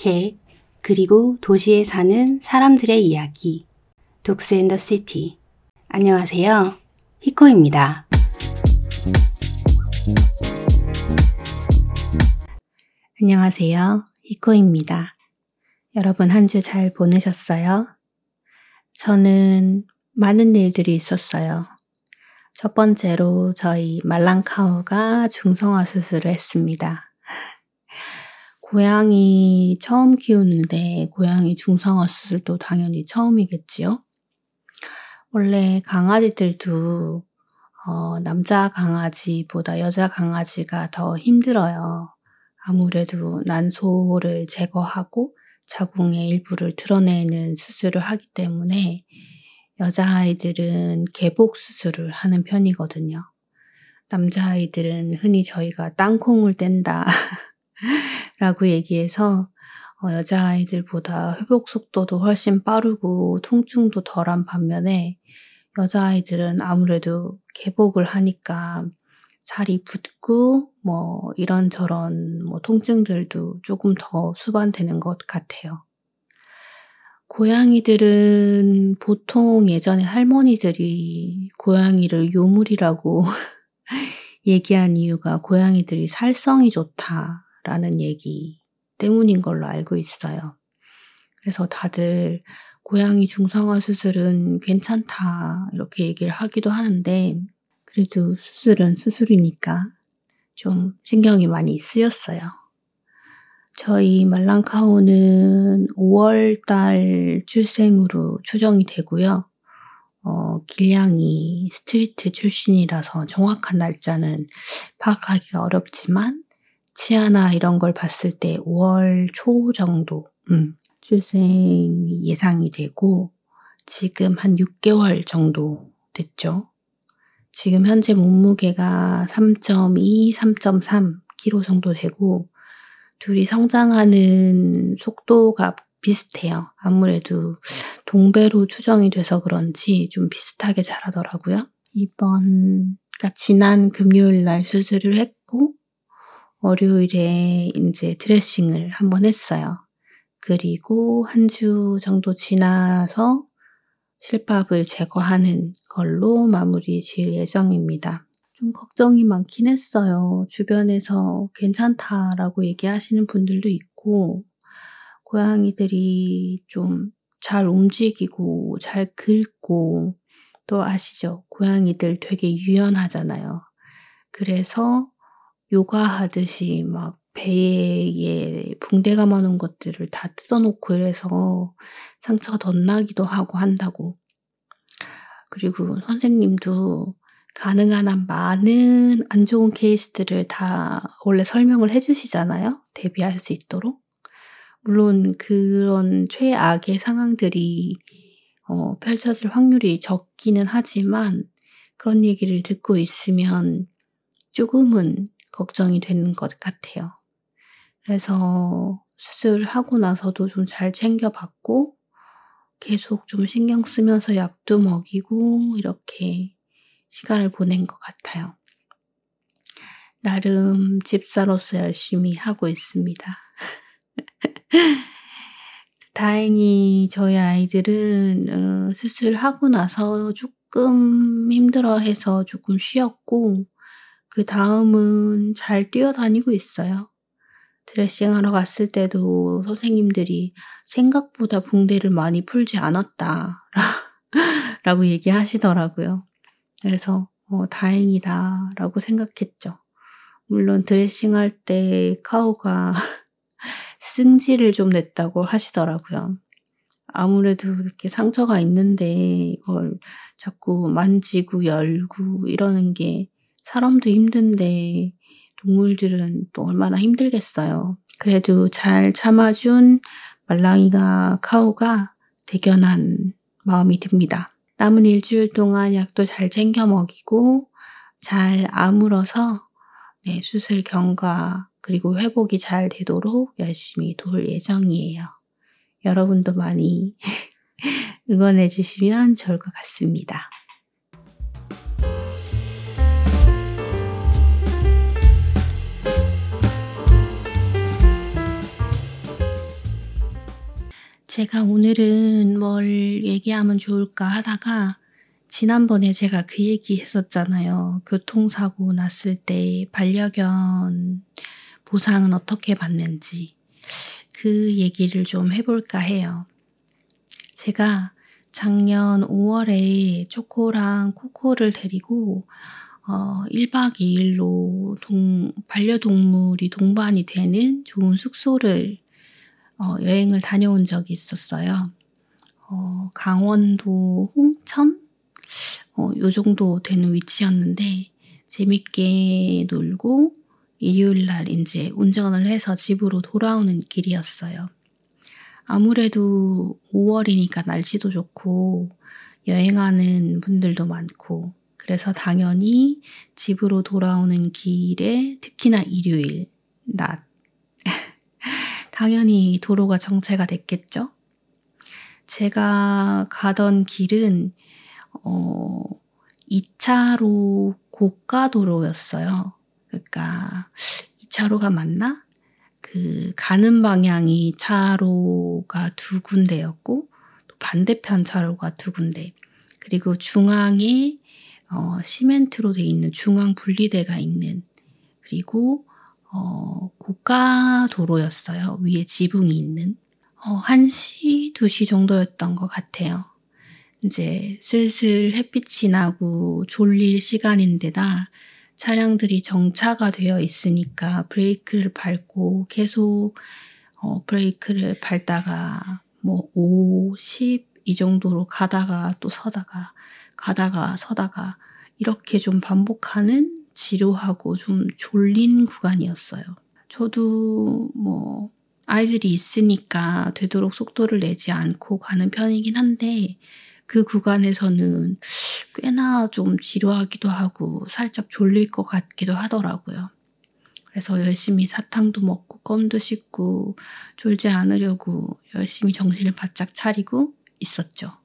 개, 그리고 도시에 사는 사람들의 이야기. 독스 앤더 시티. 안녕하세요. 히코입니다. 안녕하세요. 히코입니다. 여러분 한 주 잘 보내셨어요? 저는 많은 일들이 있었어요. 첫 번째로 저희 말랑카우가 중성화 수술을 했습니다. 고양이 처음 키우는데 고양이 중성화 수술도 당연히 처음이겠지요? 원래 강아지들도 어, 남자 강아지보다 여자 강아지가 더 힘들어요. 아무래도 난소를 제거하고 자궁의 일부를 드러내는 수술을 하기 때문에 여자아이들은 개복 수술을 하는 편이거든요. 남자아이들은 흔히 저희가 땅콩을 뗀다 라고 얘기해서 어, 여자아이들보다 회복 속도도 훨씬 빠르고 통증도 덜한 반면에 여자아이들은 아무래도 개복을 하니까 살이 붓고 뭐 이런저런 뭐 통증들도 조금 더 수반되는 것 같아요. 고양이들은 보통 예전에 할머니들이 고양이를 요물이라고 얘기한 이유가 고양이들이 살성이 좋다 라는 얘기 때문인 걸로 알고 있어요. 그래서 다들 고양이 중성화 수술은 괜찮다 이렇게 얘기를 하기도 하는데 그래도 수술은 수술이니까 좀 신경이 많이 쓰였어요. 저희 말랑카오는 5월 달 출생으로 추정이 되고요. 어, 길냥이 스트리트 출신이라서 정확한 날짜는 파악하기가 어렵지만 치아나 이런 걸 봤을 때 5월 초 정도 음, 출생 예상이 되고 지금 한 6개월 정도 됐죠. 지금 현재 몸무게가 3.2, 3.3 kg 정도 되고 둘이 성장하는 속도가 비슷해요. 아무래도 동배로 추정이 돼서 그런지 좀 비슷하게 자라더라고요. 이번, 그러니까 지난 금요일 날 수술을 했고, 월요일에 이제 드레싱을 한번 했어요. 그리고 한주 정도 지나서 실밥을 제거하는 걸로 마무리 지을 예정입니다. 좀 걱정이 많긴 했어요. 주변에서 괜찮다라고 얘기하시는 분들도 있고, 고양이들이 좀 잘 움직이고, 잘 긁고, 또 아시죠? 고양이들 되게 유연하잖아요. 그래서 요가 하듯이 막 배에 붕대 감아놓은 것들을 다 뜯어놓고 이래서 상처가 덧나기도 하고 한다고. 그리고 선생님도 가능한 한 많은 안 좋은 케이스들을 다 원래 설명을 해주시잖아요. 대비할 수 있도록. 물론 그런 최악의 상황들이 어, 펼쳐질 확률이 적기는 하지만 그런 얘기를 듣고 있으면 조금은 걱정이 되는 것 같아요. 그래서 수술하고 나서도 좀 잘 챙겨봤고 계속 좀 신경 쓰면서 약도 먹이고 이렇게 시간을 보낸 것 같아요. 나름 집사로서 열심히 하고 있습니다. 다행히 저희 아이들은 어, 수술하고 나서 조금 힘들어해서 조금 쉬었고 그 다음은 잘 뛰어다니고 있어요. 드레싱하러 갔을 때도 선생님들이 생각보다 붕대를 많이 풀지 않았다. 라고 얘기하시더라고요. 그래서 어, 다행이다 라고 생각했죠. 물론 드레싱 할 때 카오가 승질을 좀 냈다고 하시더라고요. 아무래도 이렇게 상처가 있는데 이걸 자꾸 만지고 열고 이러는 게 사람도 힘든데 동물들은 또 얼마나 힘들겠어요. 그래도 잘 참아준 말랑이가 카오가 대견한 마음이 듭니다. 남은 일주일 동안 약도 잘 챙겨 먹이고 잘 아물어서 네, 수술 경과 그리고 회복이 잘 되도록 열심히 도울 예정이에요. 여러분도 많이 응원해 주시면 좋을 것 같습니다. 제가 오늘은 뭘 얘기하면 좋을까 하다가 지난번에 제가 그 얘기 했었잖아요. 교통사고 났을 때 반려견 보상은 어떻게 받는지. 그 얘기를 좀 해볼까 해요. 제가 작년 5월에 초코랑 코코를 데리고 어, 1박 2일로 동, 반려동물이 동반이 되는 좋은 숙소를 어, 여행을 다녀온 적이 있었어요. 어, 강원도 홍천? 어, 요 정도 되는 위치였는데 재밌게 놀고 일요일 날 이제 운전을 해서 집으로 돌아오는 길이었어요. 아무래도 5월이니까 날씨도 좋고 여행하는 분들도 많고 그래서 당연히 집으로 돌아오는 길에 특히나 일요일 낮 당연히 도로가 정체가 됐겠죠. 제가 가던 길은 어 2차로 고가도로였어요. 그러니까 2차로가 맞나? 그 가는 방향이 차로가 두 군데였고 또 반대편 차로가 두 군데 그리고 중앙에 어, 시멘트로 돼 있는 중앙 분리대가 있는 그리고 어, 고가 도로였어요. 위에 지붕이 있는 어, 1시, 2시 정도였던 것 같아요. 이제 슬슬 햇빛이 나고 졸릴 시간인데다 차량들이 정차가 되어 있으니까 브레이크를 밟고 계속 어, 브레이크를 밟다가 뭐 5, 10 이 정도로 가다가 또 서다가 가다가 서다가 이렇게 좀 반복하는 지루하고 좀 졸린 구간이었어요. 저도 뭐 아이들이 있으니까 되도록 속도를 내지 않고 가는 편이긴 한데 그 구간에서는 꽤나 좀 지루하기도 하고 살짝 졸릴 것 같기도 하더라고요. 그래서 열심히 사탕도 먹고 껌도 씹고 졸지 않으려고 열심히 정신을 바짝 차리고 있었죠.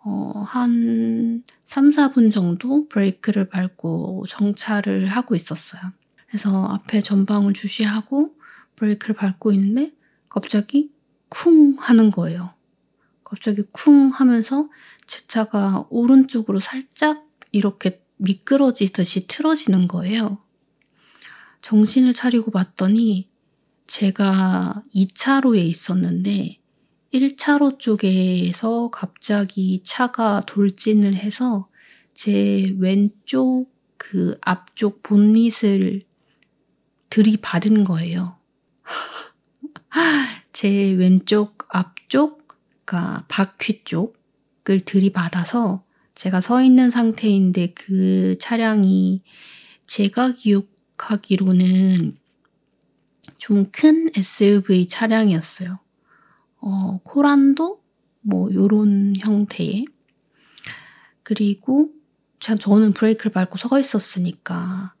어, 한 3, 4분 정도 브레이크를 밟고 정차를 하고 있었어요. 그래서 앞에 전방을 주시하고 브레이크를 밟고 있는데 갑자기 쿵 하는 거예요. 갑자기 쿵 하면서 제 차가 오른쪽으로 살짝 이렇게 미끄러지듯이 틀어지는 거예요. 정신을 차리고 봤더니 제가 2차로에 있었는데 1차로 쪽에서 갑자기 차가 돌진을 해서 제 왼쪽 그 앞쪽 본닛을 들이받은 거예요. 제 왼쪽 앞쪽 그러니까 바퀴 쪽을 들이받아서 제가 서 있는 상태인데 그 차량이 제가 기억하기로는 좀 큰 SUV 차량이었어요. 어, 코란도 뭐 요런 형태의 그리고 저는 브레이크를 밟고 서 있었으니까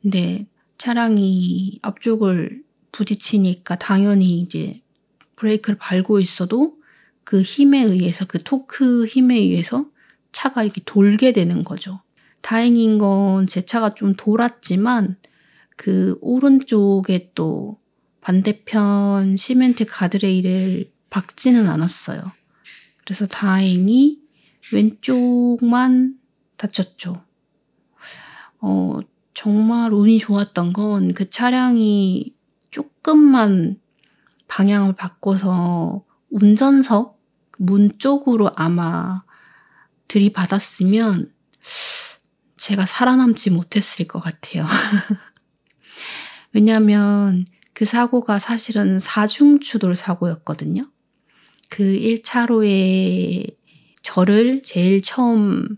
근데 차량이 앞쪽을 부딪히니까 당연히 이제 브레이크를 밟고 있어도 그 힘에 의해서 그 토크 힘에 의해서 차가 이렇게 돌게 되는 거죠. 다행인 건 제 차가 좀 돌았지만 그 오른쪽에 또 반대편 시멘트 가드레일을 박지는 않았어요. 그래서 다행히 왼쪽만 다쳤죠. 어, 정말 운이 좋았던 건 그 차량이 조금만 방향을 바꿔서 운전석 문 쪽으로 아마 들이받았으면 제가 살아남지 못했을 것 같아요. 왜냐하면 그 사고가 사실은 사중추돌 사고였거든요. 그 1차로에 저를 제일 처음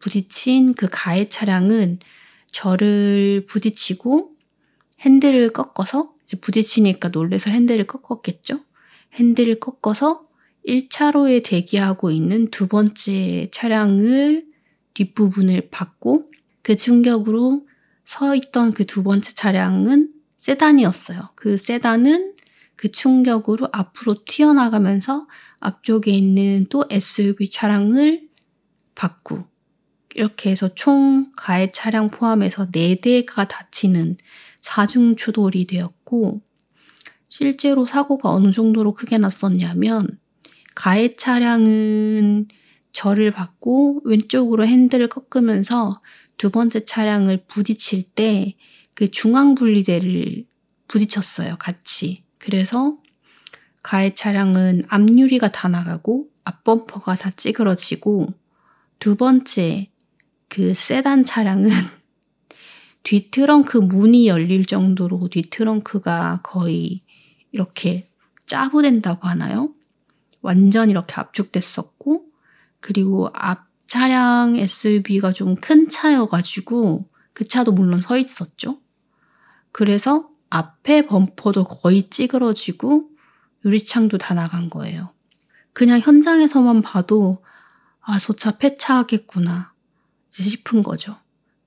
부딪힌 그 가해 차량은 저를 부딪히고 핸들을 꺾어서 이제 부딪히니까 놀래서 핸들을 꺾었겠죠. 핸들을 꺾어서 1차로에 대기하고 있는 두 번째 차량을 뒷부분을 받고 그 충격으로 서 있던 그 두 번째 차량은 세단이었어요. 그 세단은 그 충격으로 앞으로 튀어나가면서 앞쪽에 있는 또 SUV 차량을 받고 이렇게 해서 총 가해 차량 포함해서 4대가 다치는 사중 추돌이 되었고 실제로 사고가 어느 정도로 크게 났었냐면 가해 차량은 저를 받고 왼쪽으로 핸들을 꺾으면서 두 번째 차량을 부딪힐 때 그 중앙 분리대를 부딪혔어요. 같이. 그래서 가해 차량은 앞유리가 다 나가고 앞범퍼가 다 찌그러지고 두 번째 그 세단 차량은 뒤 트렁크 문이 열릴 정도로 뒤 트렁크가 거의 이렇게 짜부된다고 하나요? 완전 이렇게 압축됐었고 그리고 앞 차량 SUV가 좀 큰 차여가지고 그 차도 물론 서 있었죠. 그래서 앞에 범퍼도 거의 찌그러지고 유리창도 다 나간 거예요. 그냥 현장에서만 봐도 아, 저 차 폐차하겠구나 싶은 거죠.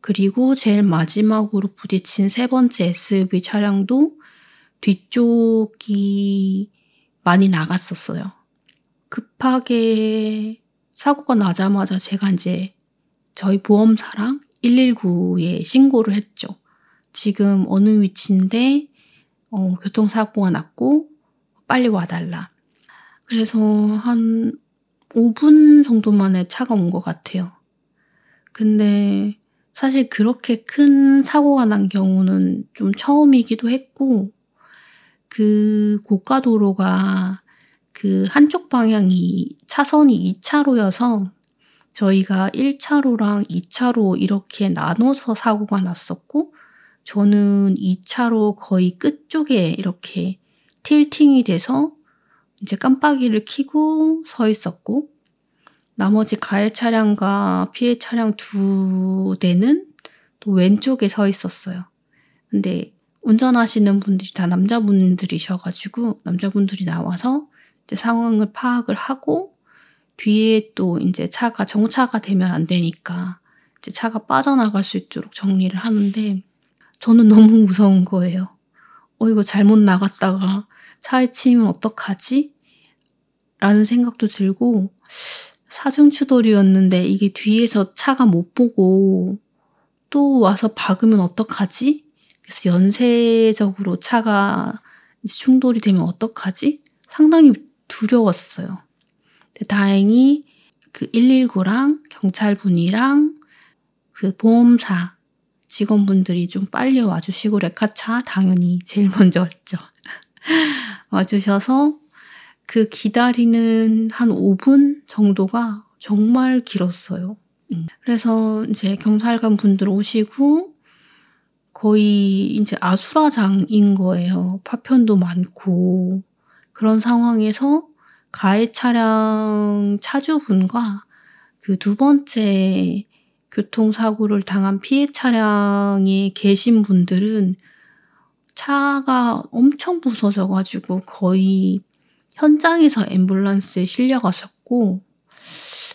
그리고 제일 마지막으로 부딪힌 세 번째 SUV 차량도 뒤쪽이 많이 나갔었어요. 급하게 사고가 나자마자 제가 이제 저희 보험사랑 119에 신고를 했죠. 지금 어느 위치인데 어, 교통사고가 났고 빨리 와달라. 그래서 한 5분 정도 만에 차가 온 것 같아요. 근데 사실 그렇게 큰 사고가 난 경우는 좀 처음이기도 했고, 그 고가도로가 그 한쪽 방향이 차선이 2차로여서 저희가 1차로랑 2차로 이렇게 나눠서 사고가 났었고, 저는 2차로 거의 끝쪽에 이렇게 틸팅이 돼서 이제 깜빡이를 켜고 서 있었고, 나머지 가해 차량과 피해 차량 두 대는 또 왼쪽에 서 있었어요. 근데 운전하시는 분들이 다 남자분들이셔가지고 남자분들이 나와서 이제 상황을 파악을 하고 뒤에 또 이제 차가 정차가 되면 안 되니까 이제 차가 빠져나갈 수 있도록 정리를 하는데 저는 너무 무서운 거예요. 어, 이거 잘못 나갔다가 차에 치면 어떡하지? 라는 생각도 들고 사중추돌이었는데 이게 뒤에서 차가 못 보고 또 와서 박으면 어떡하지? 그래서 연쇄적으로 차가 충돌이 되면 어떡하지? 상당히 두려웠어요. 다행히 그 119랑 경찰분이랑 그 보험사 직원분들이 좀 빨리 와주시고 레카차 당연히 제일 먼저 왔죠. 와주셔서 그 기다리는 한 5분 정도가 정말 길었어요. 음. 그래서 이제 경찰관 분들 오시고 거의 이제 아수라장인 거예요. 파편도 많고 그런 상황에서 가해 차량 차주분과 그 두 번째 교통사고를 당한 피해 차량에 계신 분들은 차가 엄청 부서져가지고 거의 현장에서 앰뷸런스에 실려가셨고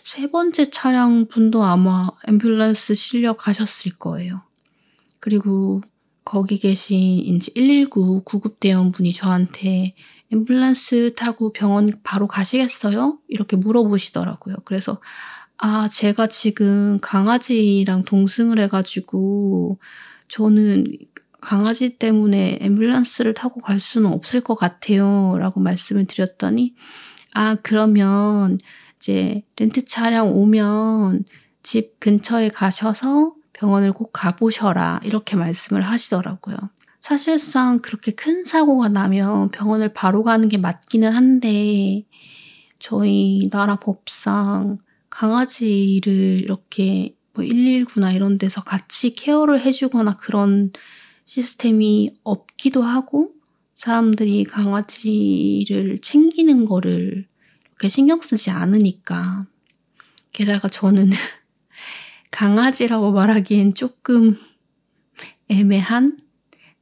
세 번째 차량 분도 아마 앰뷸런스 실려 가셨을 거예요. 그리고 거기 계신 이제 119 구급대원 분이 저한테 앰뷸런스 타고 병원 바로 가시겠어요? 이렇게 물어보시더라고요. 그래서 아, 제가 지금 강아지랑 동승을 해가지고 저는 강아지 때문에 앰뷸런스를 타고 갈 수는 없을 것 같아요. 라고 말씀을 드렸더니, 아, 그러면 이제 렌트 차량 오면 집 근처에 가셔서 병원을 꼭 가보셔라. 이렇게 말씀을 하시더라고요. 사실상 그렇게 큰 사고가 나면 병원을 바로 가는 게 맞기는 한데, 저희 나라 법상 강아지를 이렇게 뭐 119나 이런 데서 같이 케어를 해주거나 그런 시스템이 없기도 하고 사람들이 강아지를 챙기는 거를 이렇게 신경 쓰지 않으니까. 게다가 저는 강아지라고 말하기엔 조금 애매한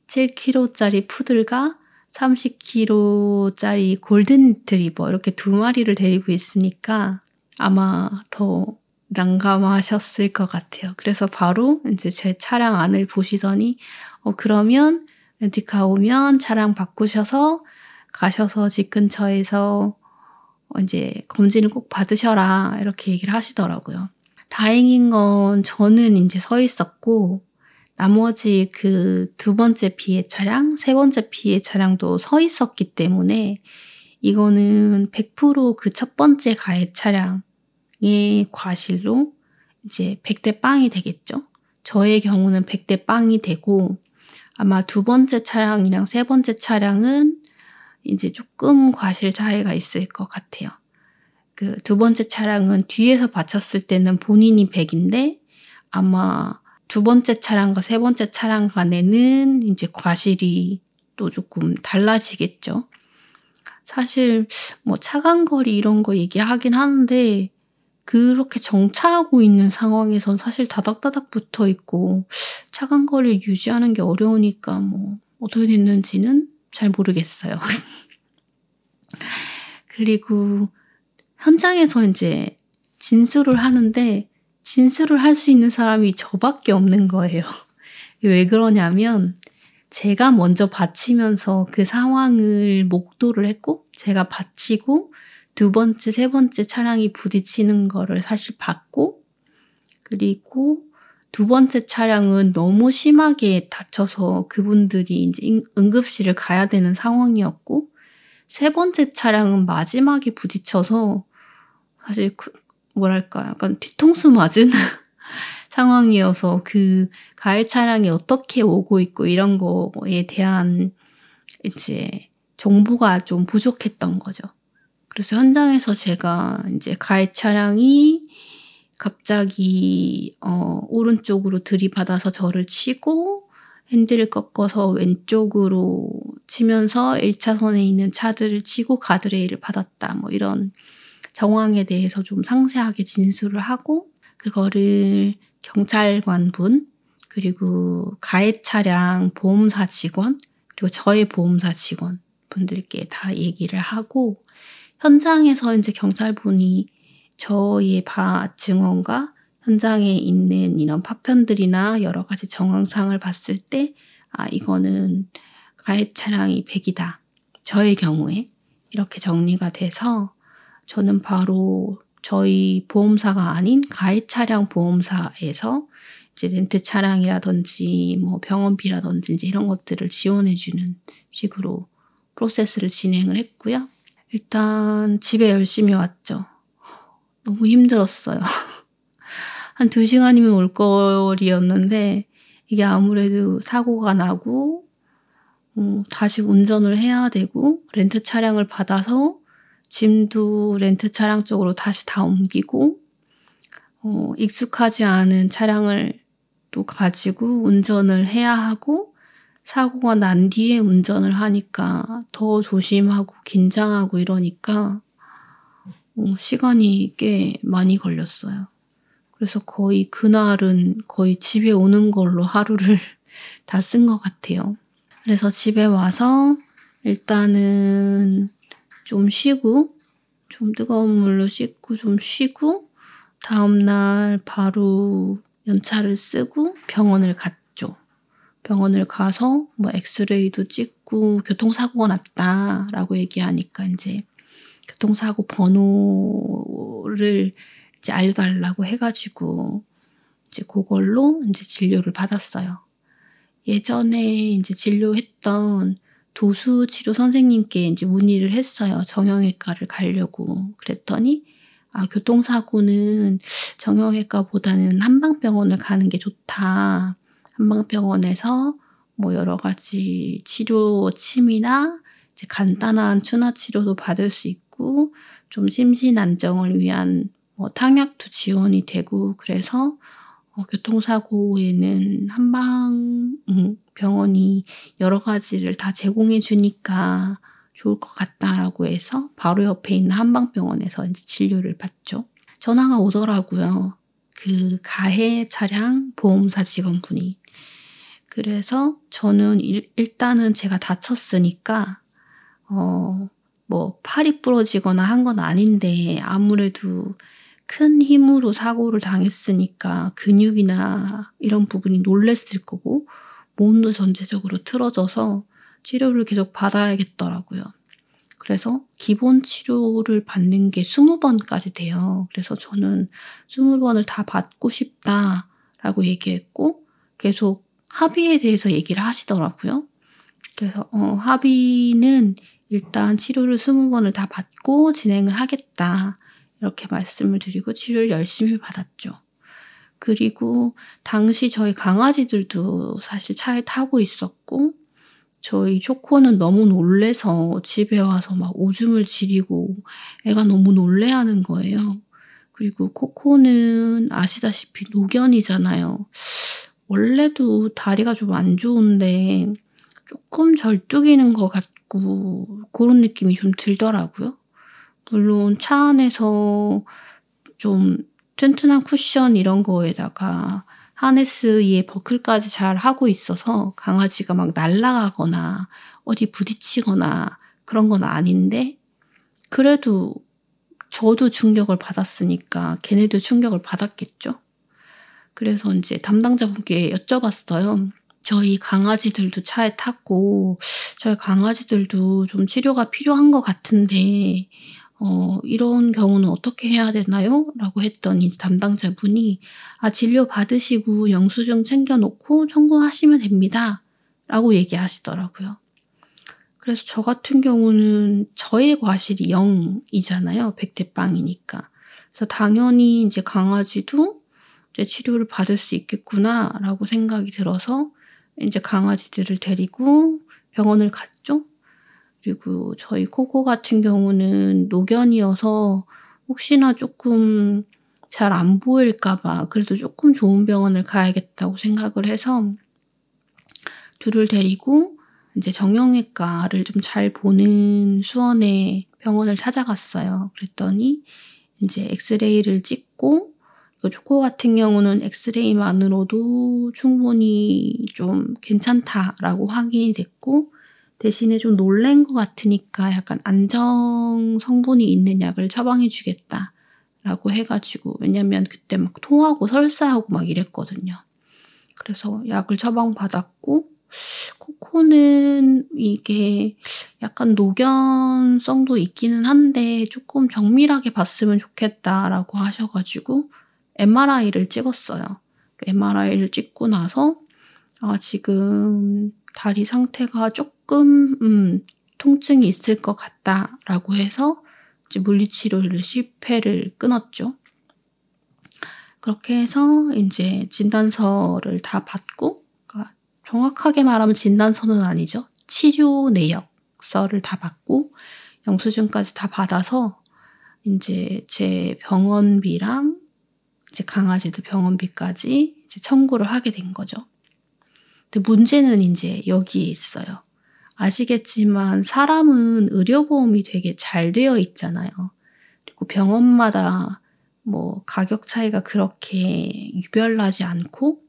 7kg짜리 푸들과 30kg짜리 골든 트리버 이렇게 두 마리를 데리고 있으니까 아마 더 난감하셨을 것 같아요. 그래서 바로 이제 제 차량 안을 보시더니 어, 그러면 렌티카 오면 차량 바꾸셔서 가셔서 집 근처에서 이제 검진을 꼭 받으셔라 이렇게 얘기를 하시더라고요. 다행인 건 저는 이제 서 있었고 나머지 그 두 번째 피해 차량, 세 번째 피해 차량도 서 있었기 때문에 이거는 100%그 첫 번째 가해 차량 의 과실로 이제 100대 빵이 되겠죠. 저의 경우는 100대 빵이 되고 아마 두 번째 차량이랑 세 번째 차량은 이제 조금 과실 차이가 있을 것 같아요. 그 두 번째 차량은 뒤에서 받쳤을 때는 본인이 100인데 아마 두 번째 차량과 세 번째 차량 간에는 이제 과실이 또 조금 달라지겠죠. 사실 뭐 차간 거리 이런 거 얘기하긴 하는데 그렇게 정차하고 있는 상황에선 사실 다닥다닥 붙어 있고 차간 거리를 유지하는 게 어려우니까 뭐 어떻게 됐는지는 잘 모르겠어요. 그리고 현장에서 이제 진술을 하는데 진술을 할 수 있는 사람이 저밖에 없는 거예요. 왜 그러냐면 제가 먼저 받치면서 그 상황을 목도를 했고 제가 받치고 두 번째, 세 번째 차량이 부딪히는 거를 사실 봤고 그리고 두 번째 차량은 너무 심하게 다쳐서 그분들이 이제 응급실을 가야 되는 상황이었고 세 번째 차량은 마지막에 부딪혀서 사실 그 뭐랄까 약간 뒤통수 맞은 상황이어서 그 가해 차량이 어떻게 오고 있고 이런 거에 대한 이제 정보가 좀 부족했던 거죠. 그래서 현장에서 제가 이제 가해 차량이 갑자기 어 오른쪽으로 들이받아서 저를 치고 핸들을 꺾어서 왼쪽으로 치면서 1차선에 있는 차들을 치고 가드레일을 받았다. 뭐 이런 정황에 대해서 좀 상세하게 진술을 하고 그거를 경찰관 분 그리고 가해 차량 보험사 직원 그리고 저의 보험사 직원 분들께 다 얘기를 하고 현장에서 이제 경찰분이 저희의 바 증언과 현장에 있는 이런 파편들이나 여러 가지 정황상을 봤을 때, 아, 이거는 가해 차량이 100이다. 저의 경우에 이렇게 정리가 돼서 저는 바로 저희 보험사가 아닌 가해 차량 보험사에서 이제 렌트 차량이라든지 뭐 병원비라든지 이제 이런 것들을 지원해주는 식으로 프로세스를 진행을 했고요. 일단 집에 열심히 왔죠. 너무 힘들었어요. 한 두 시간이면 올 거리였는데 이게 아무래도 사고가 나고 어, 다시 운전을 해야 되고 렌트 차량을 받아서 짐도 렌트 차량 쪽으로 다시 다 옮기고 어, 익숙하지 않은 차량을 또 가지고 운전을 해야 하고 사고가 난 뒤에 운전을 하니까 더 조심하고 긴장하고 이러니까 어, 시간이 꽤 많이 걸렸어요. 그래서 거의 그날은 거의 집에 오는 걸로 하루를 다 쓴 것 같아요. 그래서 집에 와서 일단은 좀 쉬고, 좀 뜨거운 물로 씻고 좀 쉬고, 다음날 바로 연차를 쓰고 병원을 갔죠. 병원을 가서 뭐 엑스레이도 찍고 교통사고가 났다라고 얘기하니까 이제 교통사고 번호를 이제 알려달라고 해가지고 이제 그걸로 이제 진료를 받았어요. 예전에 이제 진료했던 도수 치료 선생님께 이제 문의를 했어요. 정형외과를 가려고. 그랬더니, 아, 교통사고는 정형외과보다는 한방병원을 가는 게 좋다. 한방병원에서 뭐 여러 가지 치료 침이나 이제 간단한 추나 치료도 받을 수 있고, 좀 심신 안정을 위한 뭐 탕약도 지원이 되고, 그래서 어, 교통사고에는 한방 음, 병원이 여러 가지를 다 제공해 주니까 좋을 것 같다라고 해서 바로 옆에 있는 한방병원에서 이제 진료를 받죠. 전화가 오더라고요. 그 가해 차량 보험사 직원분이. 그래서 저는 일, 일단은 제가 다쳤으니까 어, 뭐 팔이 부러지거나 한 건 아닌데 아무래도 큰 힘으로 사고를 당했으니까 근육이나 이런 부분이 놀랬을 거고 몸도 전체적으로 틀어져서 치료를 계속 받아야겠더라고요. 그래서 기본 치료를 받는 게 20번까지 돼요. 그래서 저는 20번을 다 받고 싶다라고 얘기했고 계속 합의에 대해서 얘기를 하시더라고요. 그래서 어, 합의는 일단 치료를 20번을 다 받고 진행을 하겠다. 이렇게 말씀을 드리고 치료를 열심히 받았죠. 그리고 당시 저희 강아지들도 사실 차에 타고 있었고 저희 초코는 너무 놀래서 집에 와서 막 오줌을 지리고 애가 너무 놀래하는 거예요. 그리고 코코는 아시다시피 노견이잖아요. 원래도 다리가 좀 안 좋은데 조금 절뚝이는 것 같고 그런 느낌이 좀 들더라고요. 물론 차 안에서 좀 튼튼한 쿠션 이런 거에다가 하네스에 버클까지 잘 하고 있어서 강아지가 막 날아가거나 어디 부딪히거나 그런 건 아닌데 그래도 저도 충격을 받았으니까 걔네도 충격을 받았겠죠. 그래서 이제 담당자분께 여쭤봤어요. 저희 강아지들도 차에 탔고 저희 강아지들도 좀 치료가 필요한 것 같은데 어, 이런 경우는 어떻게 해야 되나요? 라고 했더니 담당자분이 아, 진료 받으시고 영수증 챙겨놓고 청구하시면 됩니다. 라고 얘기하시더라고요. 그래서 저 같은 경우는 저의 과실이 0이잖아요. 백대빵이니까. 그래서 당연히 이제 강아지도 이제 치료를 받을 수 있겠구나 라고 생각이 들어서 이제 강아지들을 데리고 병원을 갔죠. 그리고 저희 코코 같은 경우는 노견이어서 혹시나 조금 잘 안 보일까봐 그래도 조금 좋은 병원을 가야겠다고 생각을 해서 둘을 데리고 이제 정형외과를 좀 잘 보는 수원의 병원을 찾아갔어요. 그랬더니 이제 엑스레이를 찍고 초코 같은 경우는 엑스레이만으로도 충분히 좀 괜찮다라고 확인이 됐고 대신에 좀 놀란 것 같으니까 약간 안정 성분이 있는 약을 처방해 주겠다. 라고 해가지고, 왜냐면 그때 막 토하고 설사하고 막 이랬거든요. 그래서 약을 처방받았고, 코코는 이게 약간 노견성도 있기는 한데 조금 정밀하게 봤으면 좋겠다라고 하셔가지고 MRI를 찍었어요. MRI를 찍고 나서 아, 지금 다리 상태가 조금 음, 통증이 있을 것 같다라고 해서 물리치료를 10회를 끊었죠. 그렇게 해서 이제 진단서를 다 받고, 그러니까 정확하게 말하면 진단서는 아니죠. 치료 내역서를 다 받고, 영수증까지 다 받아서 이제 제 병원비랑 제 강아지들 병원비까지 청구를 하게 된 거죠. 근데 문제는 이제 여기에 있어요. 아시겠지만 사람은 의료보험이 되게 잘 되어 있잖아요. 그리고 병원마다 뭐 가격 차이가 그렇게 유별나지 않고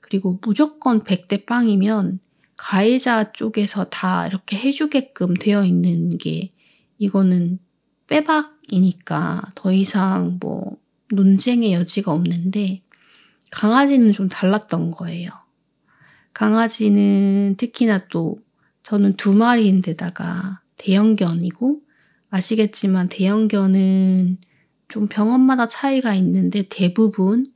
그리고 무조건 100대 빵이면 가해자 쪽에서 다 이렇게 해주게끔 되어 있는 게 이거는 빼박이니까 더 이상 뭐 논쟁의 여지가 없는데 강아지는 좀 달랐던 거예요. 강아지는 특히나 또 저는 두 마리인데다가 대형견이고 아시겠지만 대형견은 좀 병원마다 차이가 있는데 대부분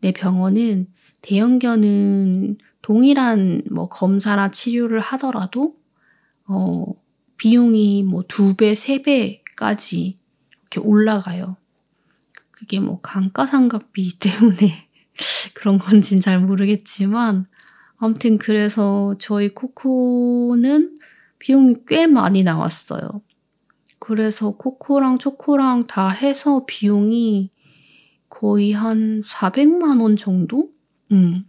내 병원은 대형견은 동일한 뭐 검사나 치료를 하더라도 어 비용이 뭐 두 배, 세 배까지 이렇게 올라가요. 그게 뭐 감가상각비 때문에 그런 건진 잘 모르겠지만 아무튼 그래서 저희 코코는 비용이 꽤 많이 나왔어요. 그래서 코코랑 초코랑 다 해서 비용이 거의 한 400만 원 정도? 음,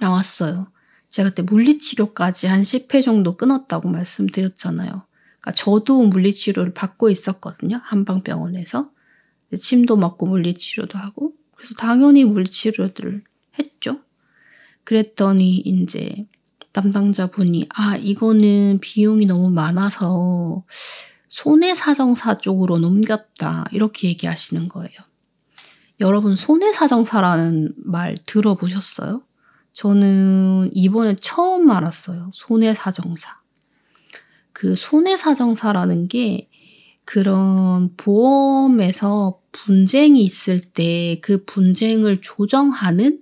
나왔어요. 제가 그때 물리치료까지 한 10회 정도 끊었다고 말씀드렸잖아요. 그러니까 저도 물리치료를 받고 있었거든요. 한방병원에서. 침도 맞고 물리치료도 하고. 그래서 당연히 물리치료들을 했죠. 그랬더니 이제 담당자분이 아 이거는 비용이 너무 많아서 손해사정사 쪽으로 넘겼다 이렇게 얘기하시는 거예요. 여러분 손해사정사라는 말 들어보셨어요? 저는 이번에 처음 알았어요. 손해사정사. 그 손해사정사라는 게 그런 보험에서 분쟁이 있을 때 그 분쟁을 조정하는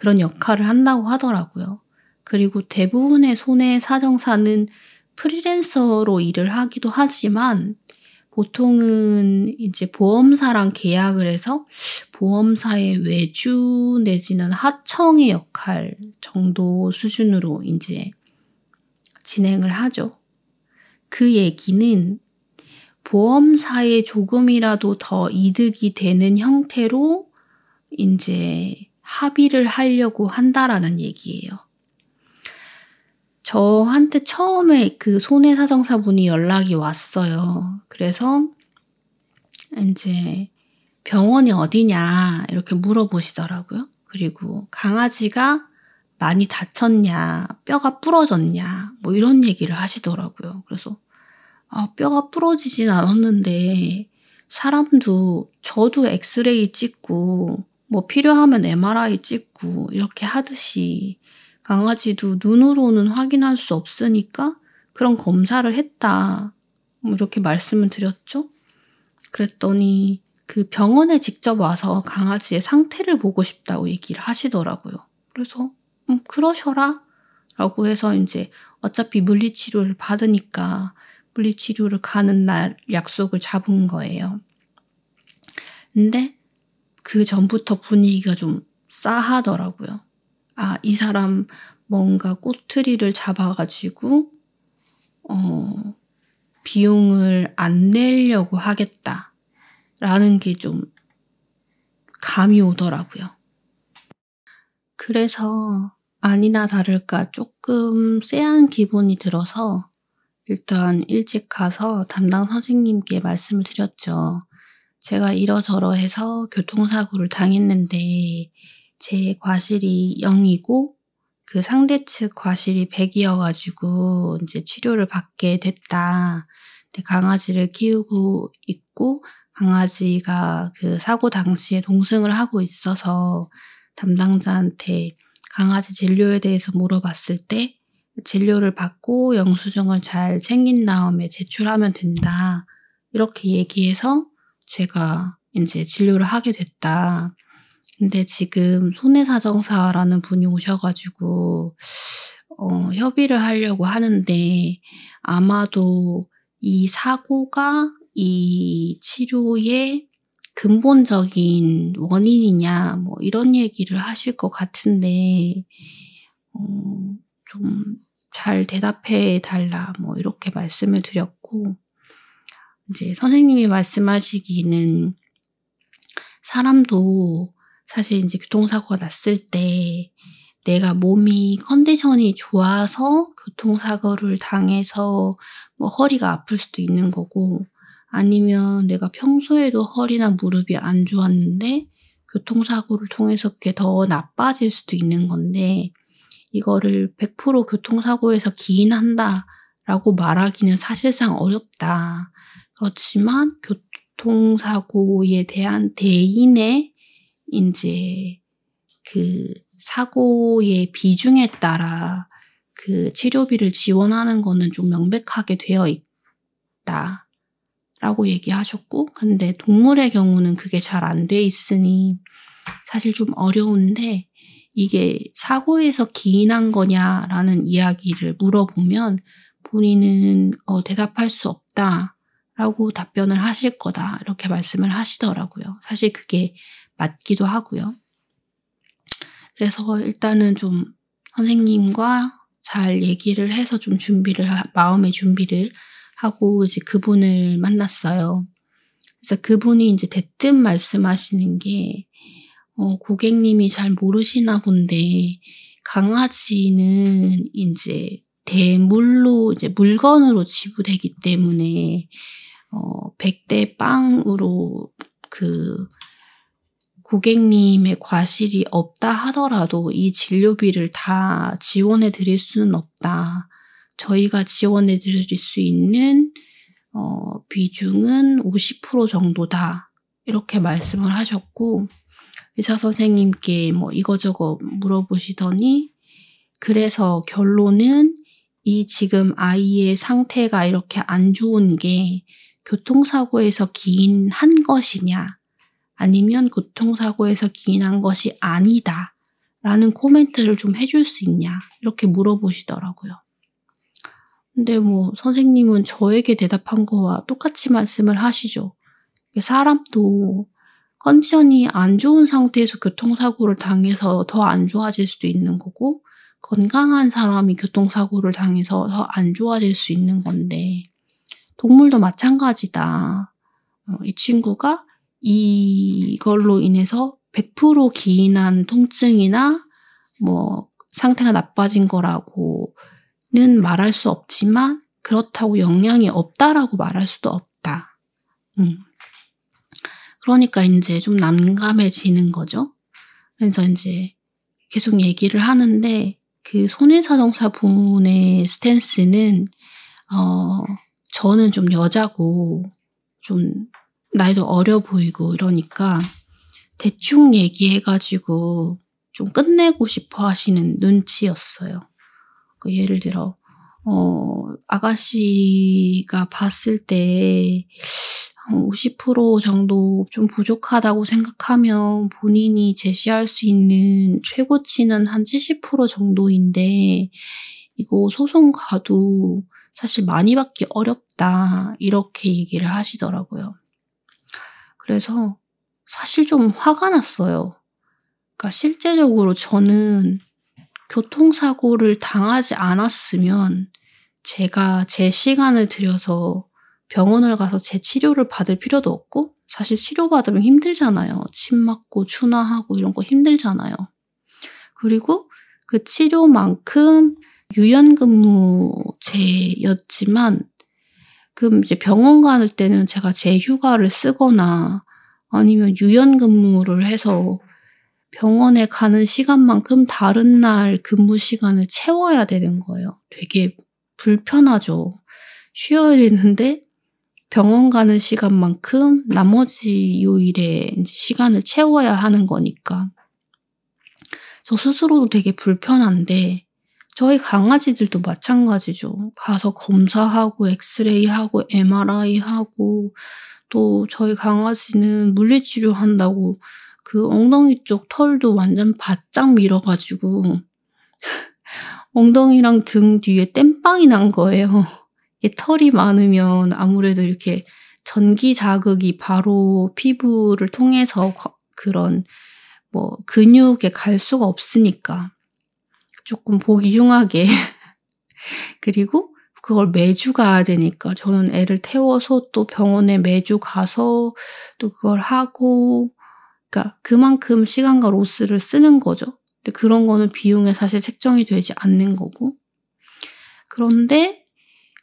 그런 역할을 한다고 하더라고요. 그리고 대부분의 손해 사정사는 프리랜서로 일을 하기도 하지만 보통은 이제 보험사랑 계약을 해서 보험사의 외주 내지는 하청의 역할 정도 수준으로 이제 진행을 하죠. 그 얘기는 보험사에 조금이라도 더 이득이 되는 형태로 이제 합의를 하려고 한다라는 얘기예요. 저한테 처음에 그 손해사정사분이 연락이 왔어요. 그래서 이제 병원이 어디냐 이렇게 물어보시더라고요. 그리고 강아지가 많이 다쳤냐, 뼈가 부러졌냐, 뭐 이런 얘기를 하시더라고요. 그래서 아, 뼈가 부러지진 않았는데 사람도 저도 엑스레이 찍고 뭐 필요하면 MRI 찍고 이렇게 하듯이 강아지도 눈으로는 확인할 수 없으니까 그런 검사를 했다. 뭐 이렇게 말씀을 드렸죠. 그랬더니 그 병원에 직접 와서 강아지의 상태를 보고 싶다고 얘기를 하시더라고요. 그래서 음, 그러셔라. 라고 해서 이제 어차피 물리치료를 받으니까 물리치료를 가는 날 약속을 잡은 거예요. 근데 그 전부터 분위기가 좀 싸하더라고요. 아, 이 사람 뭔가 꼬투리를 잡아가지고, 어, 비용을 안 내려고 하겠다. 라는 게 좀 감이 오더라고요. 그래서 아니나 다를까 조금 쎄한 기분이 들어서 일단 일찍 가서 담당 선생님께 말씀을 드렸죠. 제가 이러저러 해서 교통사고를 당했는데 제 과실이 0이고 그 상대 측 과실이 100이어가지고 이제 치료를 받게 됐다. 근데 강아지를 키우고 있고 강아지가 그 사고 당시에 동승을 하고 있어서 담당자한테 강아지 진료에 대해서 물어봤을 때 진료를 받고 영수증을 잘 챙긴 다음에 제출하면 된다. 이렇게 얘기해서 제가 이제 진료를 하게 됐다. 근데 지금 손해사정사라는 분이 오셔가지고, 어, 협의를 하려고 하는데, 아마도 이 사고가 이 치료의 근본적인 원인이냐, 뭐, 이런 얘기를 하실 것 같은데, 어, 좀 잘 대답해 달라 뭐 이렇게 말씀을 드렸고 이제 선생님이 말씀하시기는 사람도 사실 이제 교통사고가 났을 때 내가 몸이 컨디션이 좋아서 교통사고를 당해서 뭐 허리가 아플 수도 있는 거고 아니면 내가 평소에도 허리나 무릎이 안 좋았는데 교통사고를 통해서 그게 더 나빠질 수도 있는 건데 이거를 100% 교통사고에서 기인한다라고 말하기는 사실상 어렵다. 그렇지만 교통사고에 대한 대인의 이제 그 사고의 비중에 따라 그 치료비를 지원하는 거는 좀 명백하게 되어 있다. 라고 얘기하셨고, 근데 동물의 경우는 그게 잘 안 돼 있으니 사실 좀 어려운데, 이게 사고에서 기인한 거냐라는 이야기를 물어보면 본인은 어, 대답할 수 없다 라고 답변을 하실 거다 이렇게 말씀을 하시더라고요. 사실 그게 맞기도 하고요. 그래서 일단은 좀 선생님과 잘 얘기를 해서 좀 준비를 마음의 준비를 하고 이제 그분을 만났어요. 그래서 그분이 이제 대뜸 말씀하시는 게 어, 고객님이 잘 모르시나 본데 강아지는 이제 대물로 이제 물건으로 지불되기 때문에 어, 100대 빵으로 그 고객님의 과실이 없다 하더라도 이 진료비를 다 지원해 드릴 수는 없다. 저희가 지원해 드릴 수 있는 어, 비중은 50% 정도다. 이렇게 말씀을 하셨고, 의사 선생님께 뭐 이거저거 물어보시더니 그래서 결론은 이 지금 아이의 상태가 이렇게 안 좋은 게 교통사고에서 기인한 것이냐 아니면 교통사고에서 기인한 것이 아니다 라는 코멘트를 좀 해줄 수 있냐? 이렇게 물어보시더라고요. 근데 뭐 선생님은 저에게 대답한 거와 똑같이 말씀을 하시죠. 사람도 컨디션이 안 좋은 상태에서 교통사고를 당해서 더 안 좋아질 수도 있는 거고, 건강한 사람이 교통사고를 당해서 더 안 좋아질 수 있는 건데, 동물도 마찬가지다. 어, 이 친구가 이걸로 인해서 100% 기인한 통증이나 뭐 상태가 나빠진 거라고는 말할 수 없지만 그렇다고 영향이 없다라고 말할 수도 없다. 음. 그러니까 이제 좀 난감해지는 거죠. 그래서 이제 계속 얘기를 하는데 그 손해사정사 분의 스탠스는 어 저는 좀 여자고 좀 나이도 어려 보이고 이러니까 대충 얘기해가지고 좀 끝내고 싶어 하시는 눈치였어요. 그 예를 들어, 어, 아가씨가 봤을 때, 50% 정도 좀 부족하다고 생각하면 본인이 제시할 수 있는 최고치는 한 70% 정도인데, 이거 소송 가도 사실 많이 받기 어렵다. 이렇게 얘기를 하시더라고요. 그래서 사실 좀 화가 났어요. 그러니까 실제적으로 저는 교통사고를 당하지 않았으면 제가 제 시간을 들여서 병원을 가서 제 치료를 받을 필요도 없고 사실 치료받으면 힘들잖아요. 침 맞고 추나하고 이런 거 힘들잖아요. 그리고 그 치료만큼 유연근무제였지만 그럼 이제 병원 가는 때는 제가 제 휴가를 쓰거나 아니면 유연근무를 해서 병원에 가는 시간만큼 다른 날 근무 시간을 채워야 되는 거예요. 되게 불편하죠. 쉬어야 되는데 병원 가는 시간만큼 나머지 요일에 시간을 채워야 하는 거니까. 저 스스로도 되게 불편한데 저희 강아지들도 마찬가지죠. 가서 검사하고 엑스레이하고 MRI하고 또 저희 강아지는 물리치료 한다고 그 엉덩이 쪽 털도 완전 바짝 밀어가지고 엉덩이랑 등 뒤에 땜빵이 난 거예요. 털이 많으면 아무래도 이렇게 전기 자극이 바로 피부를 통해서 그런 뭐 근육에 갈 수가 없으니까 조금 보기 흉하게 그리고 그걸 매주 가야 되니까 저는 애를 태워서 또 병원에 매주 가서 또 그걸 하고 그러니까 그만큼 시간과 로스를 쓰는 거죠. 근데 그런 거는 비용에 사실 책정이 되지 않는 거고. 그런데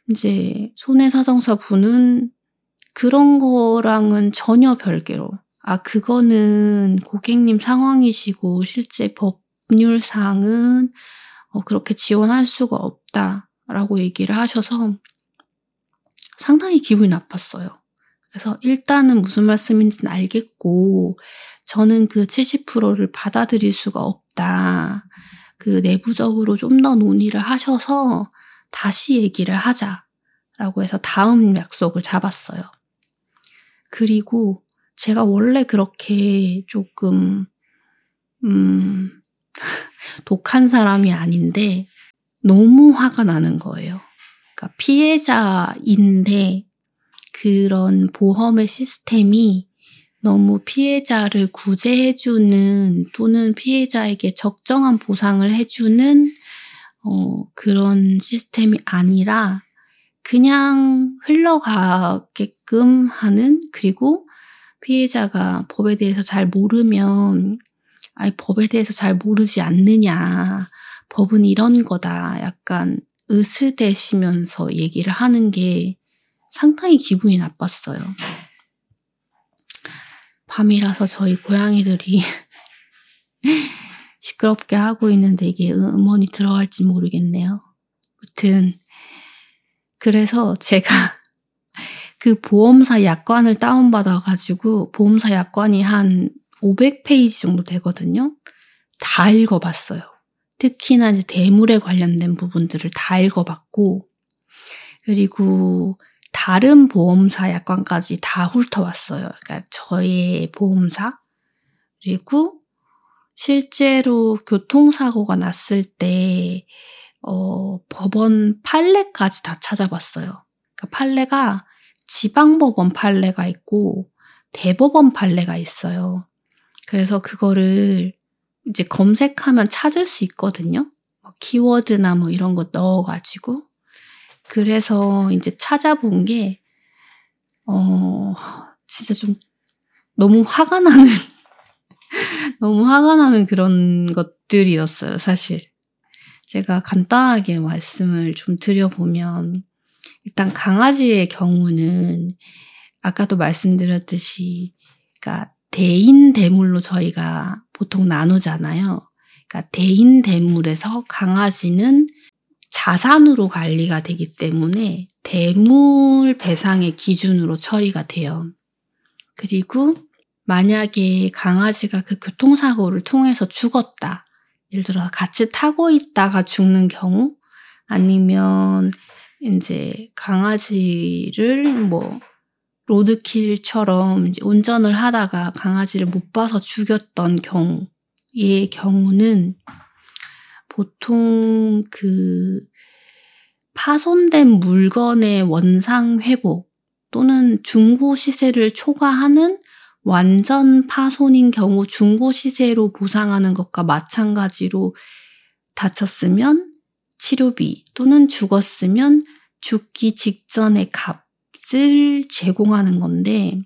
이제 손해사정사 분은 그런 거랑은 전혀 별개로 아 그거는 고객님 상황이시고 실제 법률상은 어, 그렇게 지원할 수가 없다라고 얘기를 하셔서 상당히 기분이 나빴어요. 그래서 일단은 무슨 말씀인지는 알겠고 저는 그 70%를 받아들일 수가 없다. 그 내부적으로 좀 더 논의를 하셔서 다시 얘기를 하자 라고 해서 다음 약속을 잡았어요. 그리고 제가 원래 그렇게 조금, 음, 독한 사람이 아닌데 너무 화가 나는 거예요. 그러니까 피해자인데 그런 보험의 시스템이 너무 피해자를 구제해주는 또는 피해자에게 적정한 보상을 해주는 어, 그런 시스템이 아니라 그냥 흘러가게끔 하는 그리고 피해자가 법에 대해서 잘 모르면 아니 법에 대해서 잘 모르지 않느냐 법은 이런 거다 약간 으스대시면서 얘기를 하는 게 상당히 기분이 나빴어요. 밤이라서 저희 고양이들이 시끄럽게 하고 있는데 이게 음원이 들어갈지 모르겠네요. 아무튼 그래서 제가 그 보험사 약관을 다운받아가지고 보험사 약관이 한 500페이지 정도 되거든요. 다 읽어봤어요. 특히나 이제 대물에 관련된 부분들을 다 읽어봤고, 그리고 다른 보험사 약관까지 다 훑어봤어요. 그러니까 저의 보험사 그리고 실제로 교통사고가 났을 때, 어, 법원 판례까지 다 찾아봤어요. 그러니까 판례가 지방법원 판례가 있고 대법원 판례가 있어요. 그래서 그거를 이제 검색하면 찾을 수 있거든요. 뭐 키워드나 뭐 이런 거 넣어가지고. 그래서 이제 찾아본 게, 어, 진짜 좀 너무 화가 나는, 너무 화가 나는 그런 것들이었어요, 사실. 제가 간단하게 말씀을 좀 드려보면, 일단 강아지의 경우는 아까도 말씀드렸듯이, 그러니까 대인 대물로 저희가 보통 나누잖아요. 그러니까 대인 대물에서 강아지는 자산으로 관리가 되기 때문에 대물 배상의 기준으로 처리가 돼요. 그리고 만약에 강아지가 그 교통사고를 통해서 죽었다. 예를 들어 같이 타고 있다가 죽는 경우 아니면 이제 강아지를 뭐 로드킬처럼 운전을 하다가 강아지를 못 봐서 죽였던 경우의 경우는 보통 그 파손된 물건의 원상 회복 또는 중고 시세를 초과하는 완전 파손인 경우 중고 시세로 보상하는 것과 마찬가지로 다쳤으면 치료비 또는 죽었으면 죽기 직전의 값 을 제공하는 건데,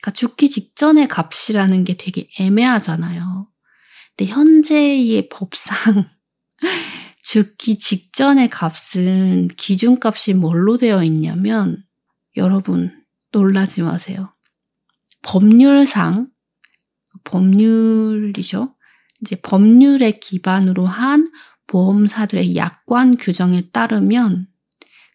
그러니까 죽기 직전의 값이라는 게 되게 애매하잖아요. 근데 현재의 법상 죽기 직전의 값은 기준값이 뭘로 되어 있냐면, 여러분, 놀라지 마세요. 법률상, 법률이죠. 이제 법률에 기반으로 한 보험사들의 약관 규정에 따르면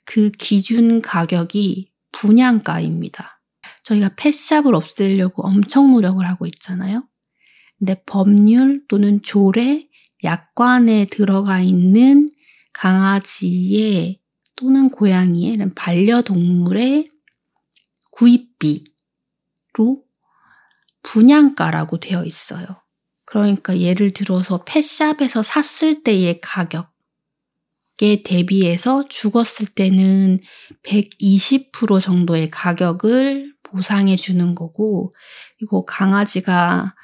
그 기준 가격이 분양가입니다. 저희가 펫샵을 없애려고 엄청 노력을 하고 있잖아요. 근데 법률 또는 조례, 약관에 들어가 있는 강아지의 또는 고양이의 반려동물의 구입비로 분양가라고 되어 있어요. 그러니까 예를 들어서 펫샵에서 샀을 때의 가격 에 대비해서 죽었을 때는 120% 정도의 가격을 보상해 주는 거고, 그리고 강아지가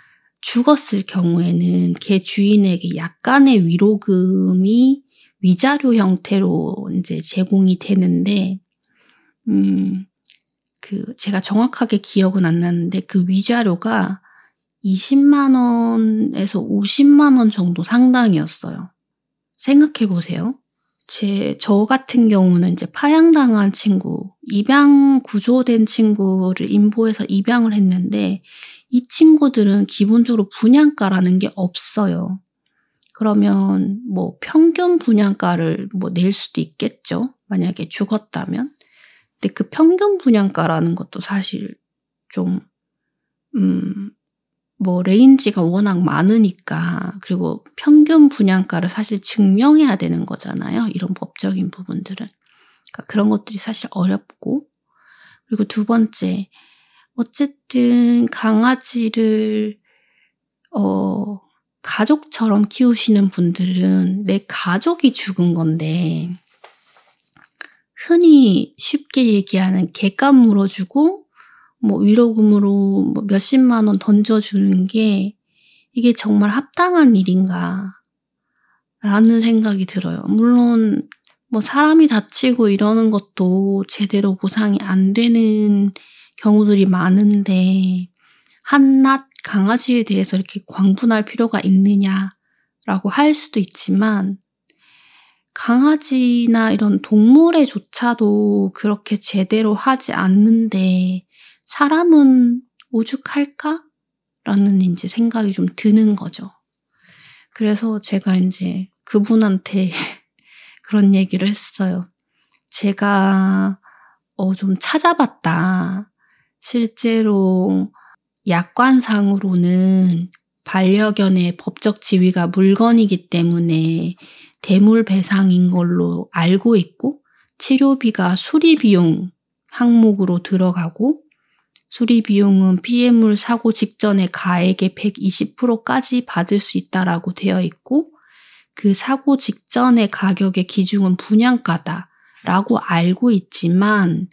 죽었을 경우에는 개 주인에게 약간의 위로금이 위자료 형태로 이제 제공이 되는데, 음, 그, 제가 정확하게 기억은 안 나는데 그 위자료가 20만원에서 50만원 정도 상당이었어요. 생각해 보세요. 제, 저 같은 경우는 이제 파양당한 친구, 입양 구조된 친구를 인보해서 입양을 했는데, 이 친구들은 기본적으로 분양가라는 게 없어요. 그러면 뭐 평균 분양가를 뭐 낼 수도 있겠죠. 만약에 죽었다면. 근데 그 평균 분양가라는 것도 사실 좀, 음, 뭐 range가 워낙 많으니까 그리고 평균 분양가를 사실 증명해야 되는 거잖아요. 이런 법적인 부분들은. 그러니까 그런 것들이 사실 어렵고 그리고 두 번째 어쨌든 강아지를 어 가족처럼 키우시는 분들은 내 가족이 죽은 건데 흔히 쉽게 얘기하는 개값 물어주고 뭐 위로금으로 뭐 몇십만 원 던져주는 게 이게 정말 합당한 일인가 라는 생각이 들어요. 물론 뭐 사람이 다치고 이러는 것도 제대로 보상이 안 되는 경우들이 많은데 한낱 강아지에 대해서 이렇게 광분할 필요가 있느냐라고 할 수도 있지만 강아지나 이런 동물에조차도 그렇게 제대로 하지 않는데 사람은 오죽할까? 라는 이제 생각이 좀 드는 거죠. 그래서 제가 이제 그분한테 그런 얘기를 했어요. 제가 어, 좀 찾아봤다. 실제로 약관상으로는 반려견의 법적 지위가 물건이기 때문에 대물 배상인 걸로 알고 있고 치료비가 수리 비용 항목으로 들어가고 수리 비용은 피해물 사고 직전에 가액의 120%까지 받을 수 있다라고 되어 있고 그 사고 직전의 가격의 기준은 분양가다라고 알고 있지만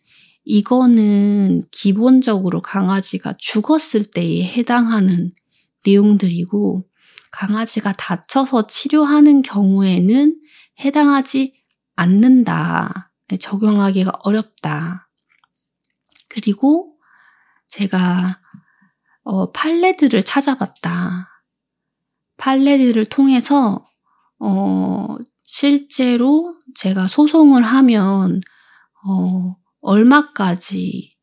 이거는 기본적으로 강아지가 죽었을 때에 해당하는 내용들이고 강아지가 다쳐서 치료하는 경우에는 해당하지 않는다. 적용하기가 어렵다. 그리고 제가 어, 판례들을 찾아봤다. 판례들을 통해서 어, 실제로 제가 소송을 하면 어, 얼마까지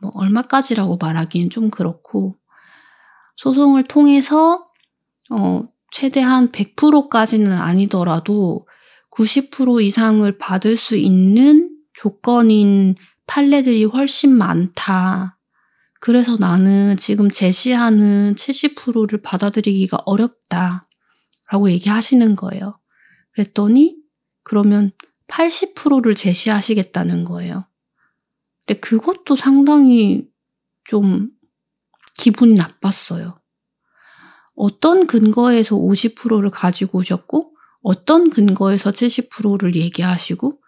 뭐 얼마까지라고 말하기엔 좀 그렇고 소송을 통해서 어, 최대한 100%까지는 아니더라도 90% 이상을 받을 수 있는 조건인 판례들이 훨씬 많다. 그래서 나는 지금 제시하는 70%를 받아들이기가 어렵다. 라고 얘기하시는 거예요. 그랬더니 그러면 80%를 제시하시겠다는 거예요. 근데 그것도 상당히 좀 기분이 나빴어요. 어떤 근거에서 50%를 가지고 오셨고, 어떤 근거에서 70%를 얘기하시고,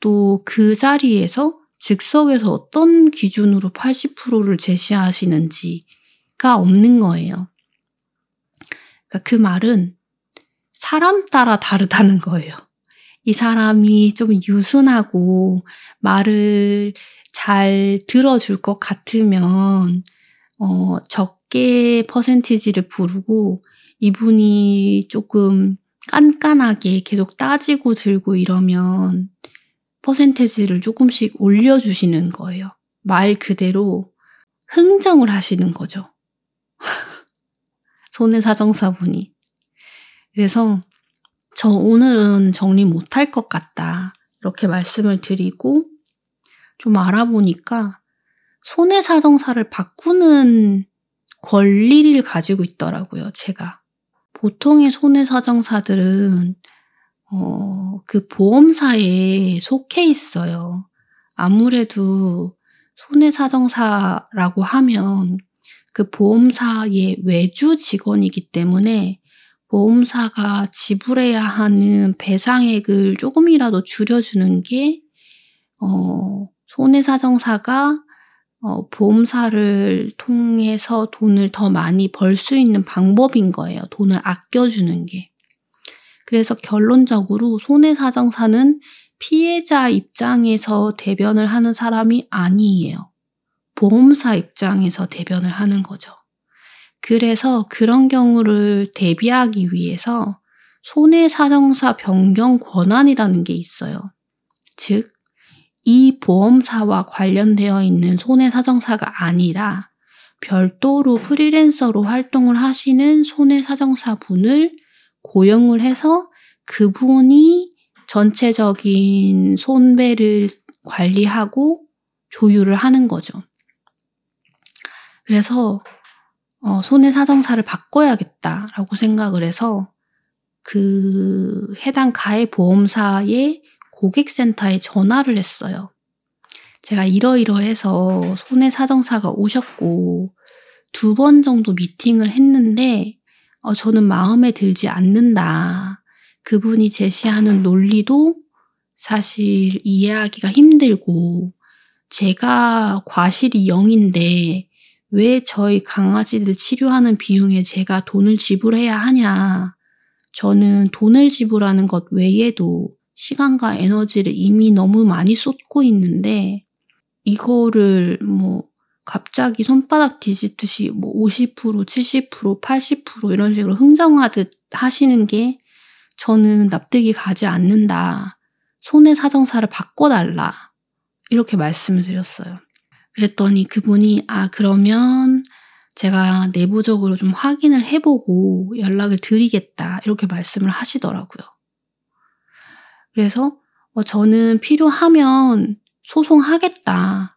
또 그 자리에서 즉석에서 어떤 기준으로 80%를 제시하시는지가 없는 거예요. 그러니까 그 말은 사람 따라 다르다는 거예요. 이 사람이 좀 유순하고 말을 잘 들어줄 것 같으면 어, 적게 퍼센티지를 부르고 이분이 조금 깐깐하게 계속 따지고 들고 이러면 퍼센테지를 조금씩 올려주시는 거예요. 말 그대로 흥정을 하시는 거죠. 손해사정사분이. 그래서 저 오늘은 정리 못할 것 같다. 이렇게 말씀을 드리고 좀 알아보니까 손해사정사를 바꾸는 권리를 가지고 있더라고요, 제가. 보통의 손해사정사들은, 어, 그 보험사에 속해 있어요. 아무래도 손해사정사라고 하면 그 보험사의 외주 직원이기 때문에 보험사가 지불해야 하는 배상액을 조금이라도 줄여주는 게, 어, 손해사정사가 어, 보험사를 통해서 돈을 더 많이 벌 수 있는 방법인 거예요. 돈을 아껴주는 게. 그래서 결론적으로 손해사정사는 피해자 입장에서 대변을 하는 사람이 아니에요. 보험사 입장에서 대변을 하는 거죠. 그래서 그런 경우를 대비하기 위해서 손해사정사 변경 권한이라는 게 있어요. 즉, 이 보험사와 관련되어 있는 손해사정사가 아니라 별도로 프리랜서로 활동을 하시는 손해사정사 분을 고용을 해서 그분이 전체적인 손배를 관리하고 조율을 하는 거죠. 그래서 어, 손해 사정사를 바꿔야겠다라고 생각을 해서 그 해당 가해 보험사의 고객센터에 전화를 했어요. 제가 이러이러해서 손해 사정사가 오셨고 두 번 정도 미팅을 했는데 어, 저는 마음에 들지 않는다. 그분이 제시하는 논리도 사실 이해하기가 힘들고 제가 과실이 0인데 왜 저희 강아지들 치료하는 비용에 제가 돈을 지불해야 하냐. 저는 돈을 지불하는 것 외에도 시간과 에너지를 이미 너무 많이 쏟고 있는데 이거를 뭐 갑자기 손바닥 뒤집듯이 뭐 50%, 70%, 80% 이런 식으로 흥정하듯 하시는 게 저는 납득이 가지 않는다. 손해 사정사를 바꿔달라. 이렇게 말씀을 드렸어요. 그랬더니 그분이 아 그러면 제가 내부적으로 좀 확인을 해보고 연락을 드리겠다. 이렇게 말씀을 하시더라고요. 그래서 어, 저는 필요하면 소송하겠다.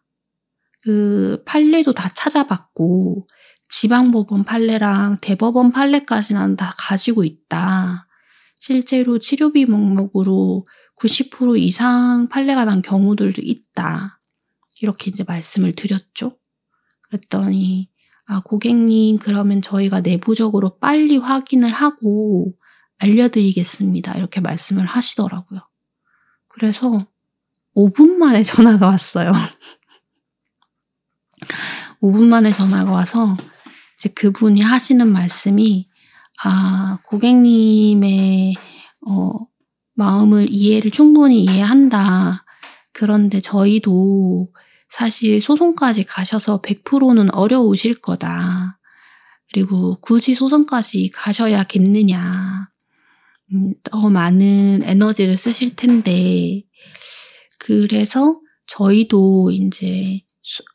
그 판례도 다 찾아봤고 지방법원 판례랑 대법원 판례까지는 다 가지고 있다. 실제로 치료비 목록으로 90% 이상 판례가 난 경우들도 있다. 이렇게 이제 말씀을 드렸죠. 그랬더니 아, 고객님, 그러면 저희가 내부적으로 빨리 확인을 하고 알려드리겠습니다. 이렇게 말씀을 하시더라고요. 그래서 5분 만에 전화가 왔어요. 5분 만에 전화가 와서 이제 그분이 하시는 말씀이 아, 고객님의 어, 마음을 이해를 충분히 이해한다. 그런데 저희도 사실 소송까지 가셔서 100%는 어려우실 거다. 그리고 굳이 소송까지 가셔야겠느냐. 음, 더 많은 에너지를 쓰실 텐데. 그래서 저희도 이제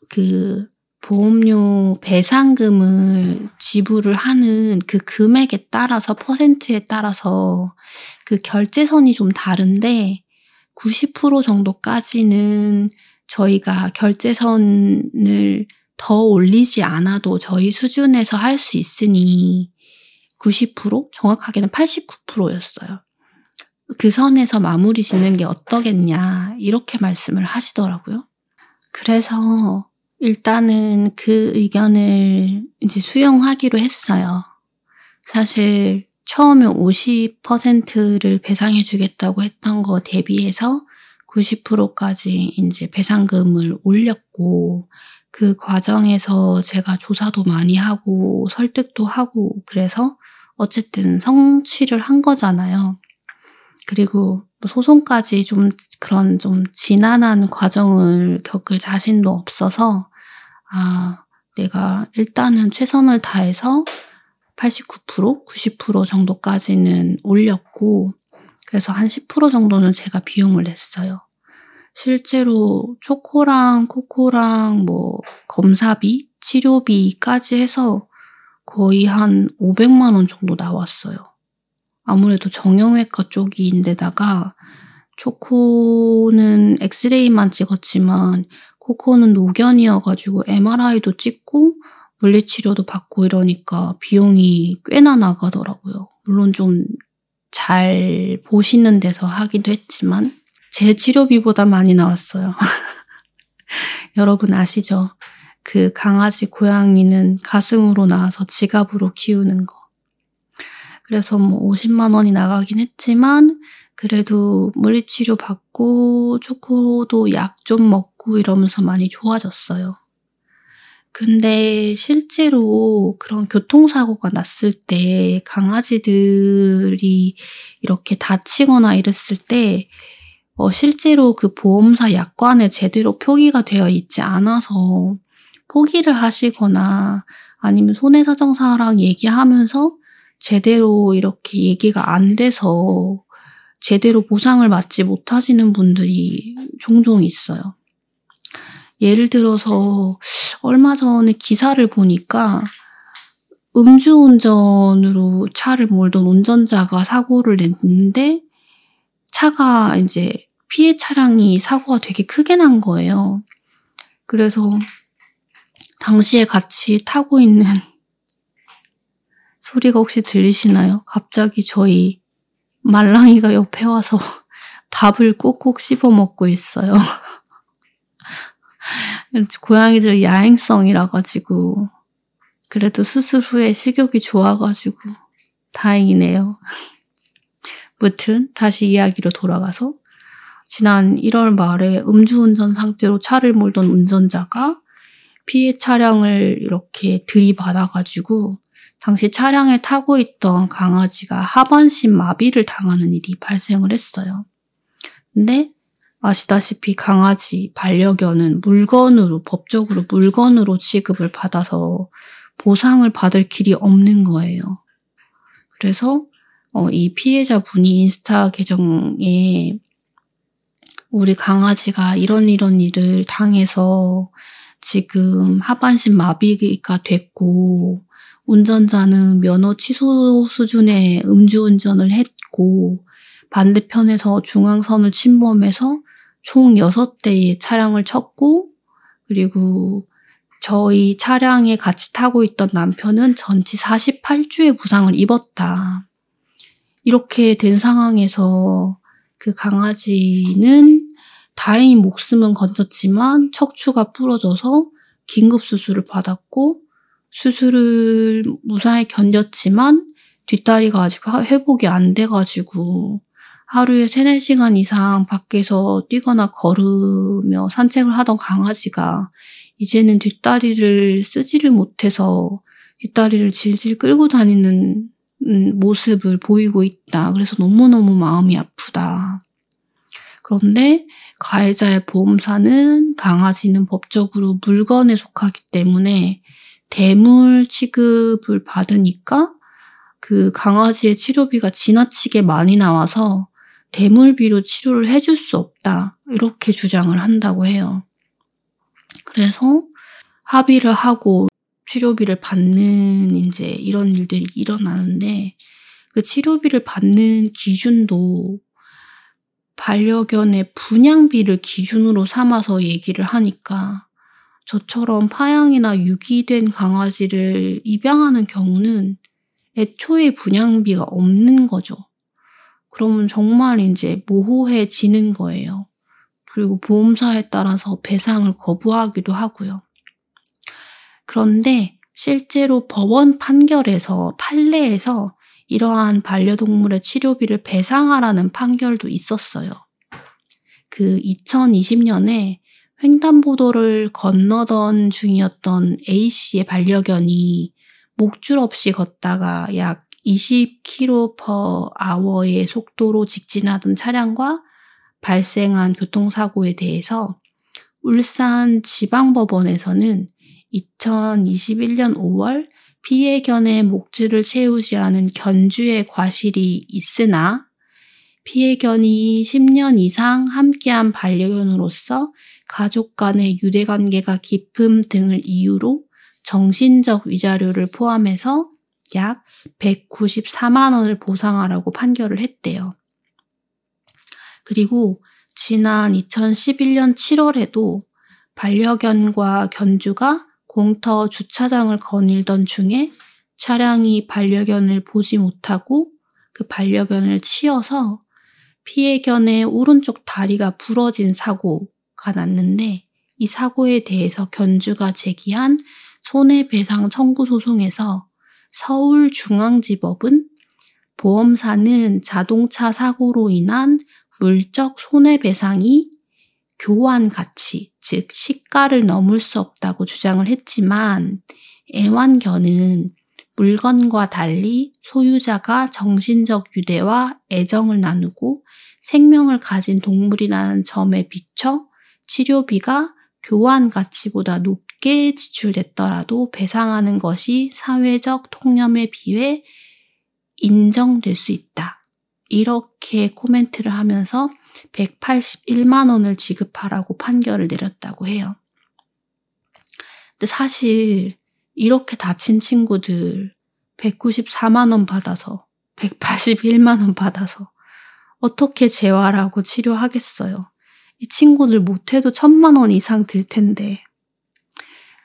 그 보험료 배상금을 지불을 하는 그 금액에 따라서 퍼센트에 따라서 그 결제선이 좀 다른데 90% 정도까지는 저희가 결제선을 더 올리지 않아도 저희 수준에서 할 수 있으니 90% 정확하게는 89%였어요. 그 선에서 마무리 짓는 게 어떠겠냐 이렇게 말씀을 하시더라고요. 그래서 일단은 그 의견을 이제 수용하기로 했어요. 사실 처음에 50%를 배상해 주겠다고 했던 거 대비해서 90%까지 이제 배상금을 올렸고 그 과정에서 제가 조사도 많이 하고 설득도 하고 그래서 어쨌든 성취를 한 거잖아요. 그리고 뭐 소송까지 좀 그런 좀 지난한 과정을 겪을 자신도 없어서 아, 내가 일단은 최선을 다해서 89%, 90% 정도까지는 올렸고, 그래서 한 10% 정도는 제가 비용을 냈어요. 실제로 초코랑 코코랑 뭐 검사비, 치료비까지 해서 거의 한 500만 원 정도 나왔어요. 아무래도 정형외과 쪽인데다가 초코는 엑스레이만 찍었지만 코코는 노견이어가지고 MRI도 찍고 물리치료도 받고 이러니까 비용이 꽤나 나가더라고요. 물론 좀 잘 보시는 데서 하기도 했지만 제 치료비보다 많이 나왔어요. 여러분 아시죠? 그 강아지 고양이는 가슴으로 나와서 지갑으로 키우는 거. 그래서 뭐 50만 원이 나가긴 했지만 그래도 물리치료 받고 초코도 약 좀 먹고 이러면서 많이 좋아졌어요. 근데 실제로 그런 교통사고가 났을 때 강아지들이 이렇게 다치거나 이랬을 때 어, 실제로 그 보험사 약관에 제대로 표기가 되어 있지 않아서 포기를 하시거나 아니면 손해사정사랑 얘기하면서 제대로 이렇게 얘기가 안 돼서 제대로 보상을 받지 못하시는 분들이 종종 있어요. 예를 들어서 얼마 전에 기사를 보니까 음주운전으로 차를 몰던 운전자가 사고를 냈는데 차가 이제 피해 차량이 사고가 되게 크게 난 거예요. 그래서 당시에 같이 타고 있는 소리가 혹시 들리시나요? 갑자기 저희 말랑이가 옆에 와서 밥을 꼭꼭 씹어 먹고 있어요. 고양이들 야행성이라 가지고 그래도 수술 후에 식욕이 좋아가지고 다행이네요. 무튼 다시 이야기로 돌아가서 지난 1월 말에 음주운전 상태로 차를 몰던 운전자가 피해 차량을 이렇게 들이받아가지고 당시 차량에 타고 있던 강아지가 하반신 마비를 당하는 일이 발생을 했어요. 근데 아시다시피 강아지, 반려견은 물건으로, 법적으로 물건으로 취급을 받아서 보상을 받을 길이 없는 거예요. 그래서 어, 이 피해자분이 인스타 계정에 우리 강아지가 이런 이런 일을 당해서 지금 하반신 마비가 됐고 운전자는 면허 취소 수준의 음주운전을 했고 반대편에서 중앙선을 침범해서 총 6대의 차량을 쳤고 그리고 저희 차량에 같이 타고 있던 남편은 전치 48주의 부상을 입었다. 이렇게 된 상황에서 그 강아지는 다행히 목숨은 건졌지만 척추가 부러져서 긴급 수술을 받았고 수술을 무사히 견뎠지만 뒷다리가 아직 회복이 안 돼가지고 하루에 3, 4시간 이상 밖에서 뛰거나 걸으며 산책을 하던 강아지가 이제는 뒷다리를 쓰지를 못해서 뒷다리를 질질 끌고 다니는 음, 모습을 보이고 있다. 그래서 너무너무 마음이 아프다. 그런데 가해자의 보험사는 강아지는 법적으로 물건에 속하기 때문에 대물 취급을 받으니까 그 강아지의 치료비가 지나치게 많이 나와서 대물비로 치료를 해줄 수 없다. 이렇게 주장을 한다고 해요. 그래서 합의를 하고 치료비를 받는 이제 이런 일들이 일어나는데 그 치료비를 받는 기준도 반려견의 분양비를 기준으로 삼아서 얘기를 하니까 저처럼 파양이나 유기된 강아지를 입양하는 경우는 애초에 분양비가 없는 거죠. 그러면 정말 이제 모호해지는 거예요. 그리고 보험사에 따라서 배상을 거부하기도 하고요. 그런데 실제로 법원 판결에서 판례에서 이러한 반려동물의 치료비를 배상하라는 판결도 있었어요. 그 2020년에 횡단보도를 건너던 중이었던 A씨의 반려견이 목줄 없이 걷다가 약 20km/h의 속도로 직진하던 차량과 발생한 교통사고에 대해서 울산 지방법원에서는 2021년 5월 피해견의 목줄을 채우지 않은 견주의 과실이 있으나 피해견이 10년 이상 함께한 반려견으로서 가족 간의 유대관계가 깊음 등을 이유로 정신적 위자료를 포함해서 약 194만 원을 보상하라고 판결을 했대요. 그리고 지난 2011년 7월에도 반려견과 견주가 공터 주차장을 거닐던 중에 차량이 반려견을 보지 못하고 그 반려견을 치어서 피해견의 오른쪽 다리가 부러진 사고가 났는데 이 사고에 대해서 견주가 제기한 손해배상 청구 소송에서 서울중앙지법은 보험사는 자동차 사고로 인한 물적 손해배상이 교환 가치, 즉 시가를 넘을 수 없다고 주장을 했지만 애완견은 물건과 달리 소유자가 정신적 유대와 애정을 나누고 생명을 가진 동물이라는 점에 비춰 치료비가 교환 가치보다 높게 지출됐더라도 배상하는 것이 사회적 통념에 비해 인정될 수 있다. 이렇게 코멘트를 하면서 181만 원을 지급하라고 판결을 내렸다고 해요. 근데 사실 이렇게 다친 친구들 194만 원 받아서 181만 원 받아서 어떻게 재활하고 치료하겠어요. 이 친구들 못해도 천만 원 이상 들 텐데.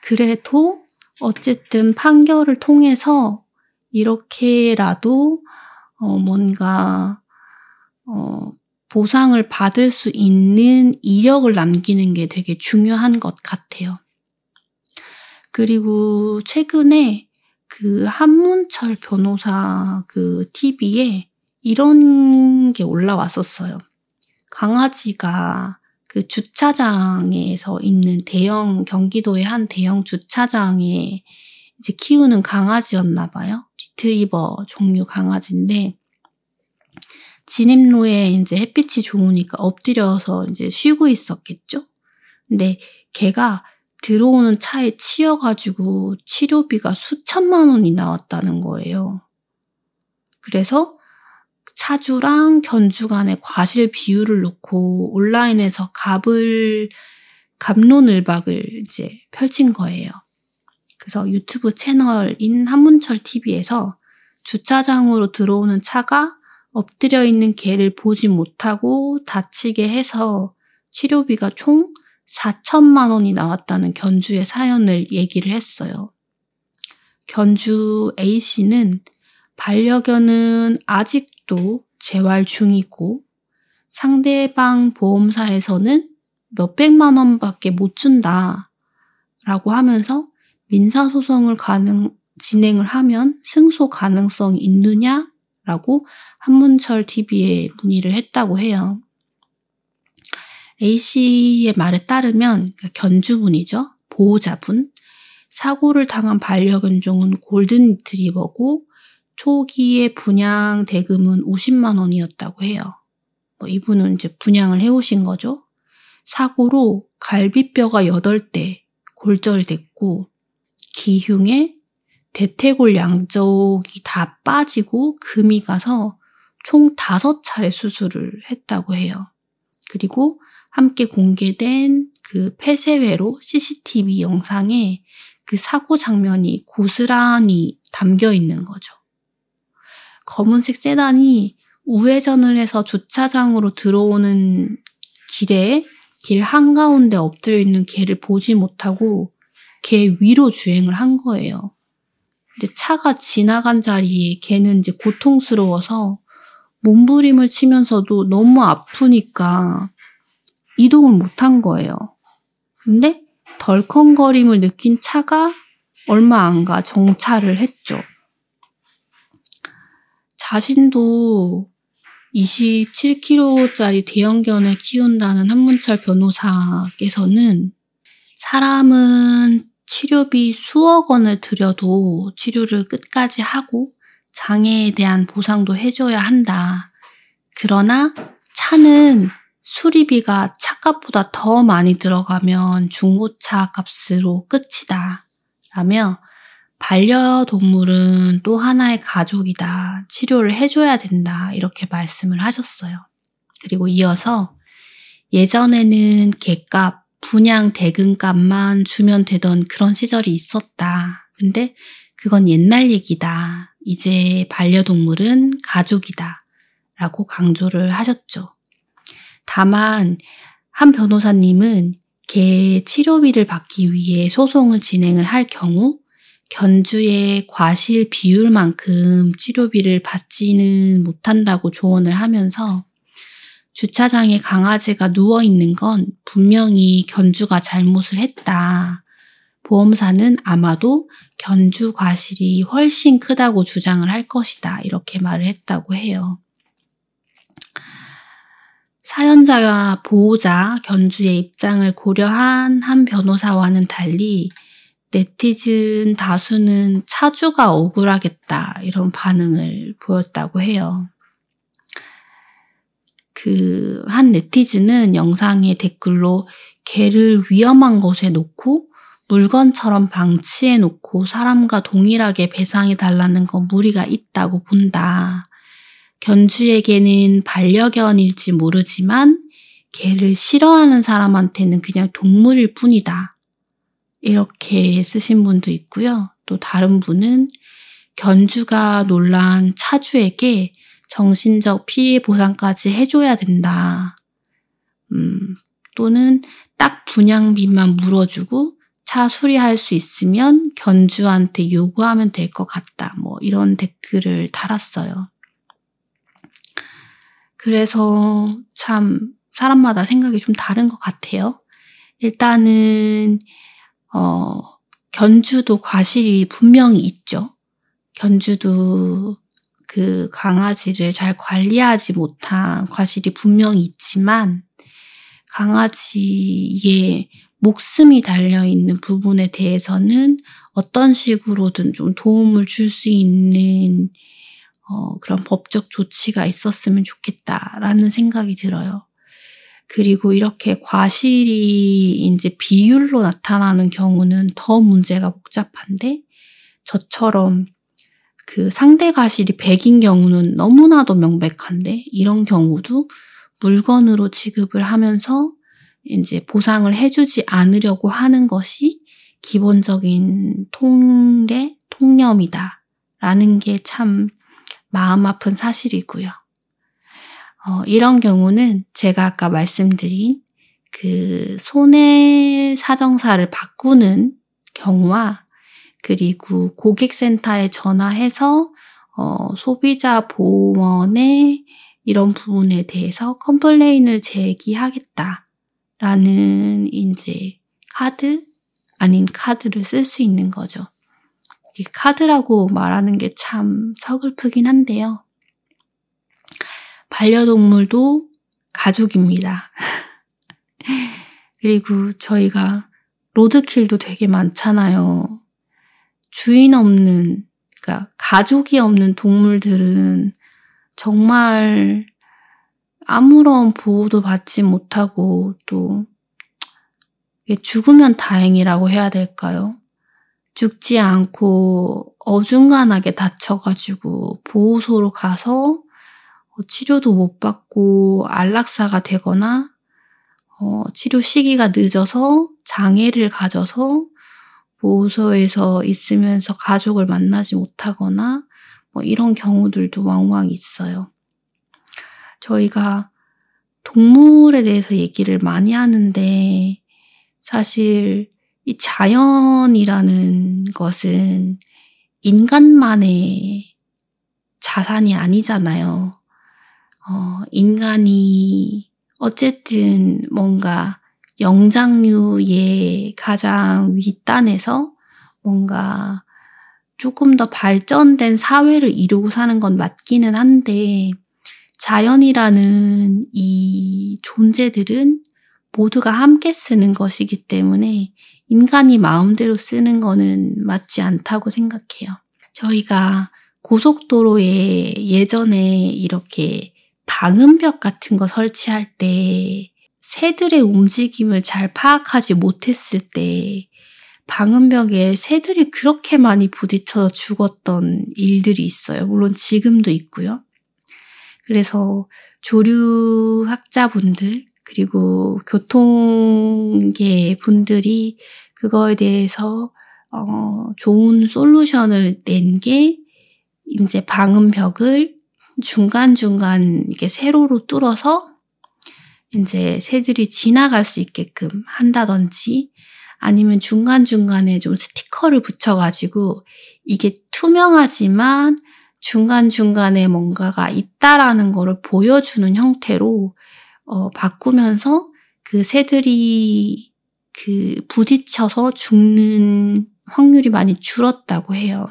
그래도 어쨌든 판결을 통해서 이렇게라도 어 뭔가 어 보상을 받을 수 있는 이력을 남기는 게 되게 중요한 것 같아요. 그리고 최근에 그 한문철 변호사 그 TV에 이런 게 올라왔었어요. 강아지가 그 주차장에서 있는 대형 경기도의 한 대형 주차장에 이제 키우는 강아지였나 봐요. 리트리버 종류 강아지인데 진입로에 이제 햇빛이 좋으니까 엎드려서 이제 쉬고 있었겠죠. 근데 걔가 들어오는 차에 치여가지고 치료비가 수천만 원이 나왔다는 거예요. 그래서 차주랑 견주 간의 과실 비율을 놓고 온라인에서 갑을 갑론을박을 이제 펼친 거예요. 그래서 유튜브 채널인 한문철 TV에서 주차장으로 들어오는 차가 엎드려 있는 개를 보지 못하고 다치게 해서 치료비가 총 4천만 원이 나왔다는 견주의 사연을 얘기를 했어요. 견주 A씨는 반려견은 아직 도 재활 중이고 상대방 보험사에서는 몇백만 원밖에 못 준다. 라고 하면서 민사소송을 가능, 진행을 하면 승소 가능성이 있느냐? 라고 한문철 TV에 문의를 했다고 해요. A씨의 말에 따르면 그러니까 견주분이죠. 보호자분. 사고를 당한 반려견종은 골든 리트리버고 초기에 분양 대금은 50만 원이었다고 해요. 뭐 이분은 이제 분양을 해오신 거죠. 사고로 갈비뼈가 8대 골절이 됐고 기흉에 대퇴골 양쪽이 다 빠지고 금이 가서 총 5차례 수술을 했다고 해요. 그리고 함께 공개된 그 폐쇄회로 CCTV 영상에 그 사고 장면이 고스란히 담겨 있는 거죠. 검은색 세단이 우회전을 해서 주차장으로 들어오는 길에 길 한가운데 엎드려 있는 개를 보지 못하고 개 위로 주행을 한 거예요. 근데 차가 지나간 자리에 개는 이제 고통스러워서 몸부림을 치면서도 너무 아프니까 이동을 못한 거예요. 근데 덜컹거림을 느낀 차가 얼마 안 가 정차를 했죠. 자신도 27kg짜리 대형견을 키운다는 한문철 변호사께서는 사람은 치료비 수억 원을 들여도 치료를 끝까지 하고 장애에 대한 보상도 해줘야 한다. 그러나 차는 수리비가 차값보다 더 많이 들어가면 중고차 값으로 끝이다. 라며 반려동물은 또 하나의 가족이다. 치료를 해줘야 된다. 이렇게 말씀을 하셨어요. 그리고 이어서 예전에는 개값, 분양 대금값만 주면 되던 그런 시절이 있었다. 근데 그건 옛날 얘기다. 이제 반려동물은 가족이다. 라고 강조를 하셨죠. 다만, 한 변호사님은 개 치료비를 받기 위해 소송을 진행을 할 경우 견주의 과실 비율만큼 치료비를 받지는 못한다고 조언을 하면서 주차장에 강아지가 누워 있는 건 분명히 견주가 잘못을 했다. 보험사는 아마도 견주 과실이 훨씬 크다고 주장을 할 것이다. 이렇게 말을 했다고 해요. 사연자가 보호자 견주의 입장을 고려한 한 변호사와는 달리 네티즌 다수는 차주가 억울하겠다 이런 반응을 보였다고 해요. 그 한 네티즌은 영상에 댓글로 개를 위험한 곳에 놓고 물건처럼 방치해 놓고 사람과 동일하게 배상해 달라는 건 무리가 있다고 본다. 견주에게는 반려견일지 모르지만 개를 싫어하는 사람한테는 그냥 동물일 뿐이다. 이렇게 쓰신 분도 있고요. 또 다른 분은 견주가 놀란 차주에게 정신적 피해 보상까지 해줘야 된다. 음, 또는 딱 분양비만 물어주고 차 수리할 수 있으면 견주한테 요구하면 될 것 같다. 뭐 이런 댓글을 달았어요. 그래서 참 사람마다 생각이 좀 다른 것 같아요. 일단은 어, 견주도 과실이 분명히 있죠. 견주도 그 강아지를 잘 관리하지 못한 과실이 분명히 있지만 강아지의 목숨이 달려있는 부분에 대해서는 어떤 식으로든 좀 도움을 줄 수 있는 어, 그런 법적 조치가 있었으면 좋겠다라는 생각이 들어요. 그리고 이렇게 과실이 이제 비율로 나타나는 경우는 더 문제가 복잡한데 저처럼 그 상대 과실이 100인 경우는 너무나도 명백한데 이런 경우도 물건으로 지급을 하면서 이제 보상을 해주지 않으려고 하는 것이 기본적인 통례, 통념이다. 라는 게 참 마음 아픈 사실이고요. 어, 이런 경우는 제가 아까 말씀드린 그 손해 사정사를 바꾸는 경우와 그리고 고객센터에 전화해서 어, 소비자 보호원의 이런 부분에 대해서 컴플레인을 제기하겠다라는 이제 카드 아닌 카드를 쓸 수 있는 거죠. 이 카드라고 말하는 게 참 서글프긴 한데요. 반려동물도 가족입니다. 그리고 저희가 로드킬도 되게 많잖아요. 주인 없는, 그러니까 가족이 없는 동물들은 정말 아무런 보호도 받지 못하고 또 죽으면 다행이라고 해야 될까요? 죽지 않고 어중간하게 다쳐가지고 보호소로 가서 치료도 못 받고 안락사가 되거나 어, 치료 시기가 늦어서 장애를 가져서 보호소에서 있으면서 가족을 만나지 못하거나 뭐 이런 경우들도 왕왕 있어요. 저희가 동물에 대해서 얘기를 많이 하는데 사실 이 자연이라는 것은 인간만의 자산이 아니잖아요. 어, 인간이 어쨌든 뭔가 영장류의 가장 윗단에서 뭔가 조금 더 발전된 사회를 이루고 사는 건 맞기는 한데 자연이라는 이 존재들은 모두가 함께 쓰는 것이기 때문에 인간이 마음대로 쓰는 거는 맞지 않다고 생각해요. 저희가 고속도로에 예전에 이렇게 방음벽 같은 거 설치할 때 새들의 움직임을 잘 파악하지 못했을 때 방음벽에 새들이 그렇게 많이 부딪혀서 죽었던 일들이 있어요. 물론 지금도 있고요. 그래서 조류학자분들, 그리고 교통계 분들이 그거에 대해서 어, 좋은 솔루션을 낸 게 이제 방음벽을 중간중간 이게 세로로 뚫어서 이제 새들이 지나갈 수 있게끔 한다든지 아니면 중간중간에 좀 스티커를 붙여가지고 이게 투명하지만 중간중간에 뭔가가 있다라는 거를 보여주는 형태로 어, 바꾸면서 그 새들이 그 부딪혀서 죽는 확률이 많이 줄었다고 해요.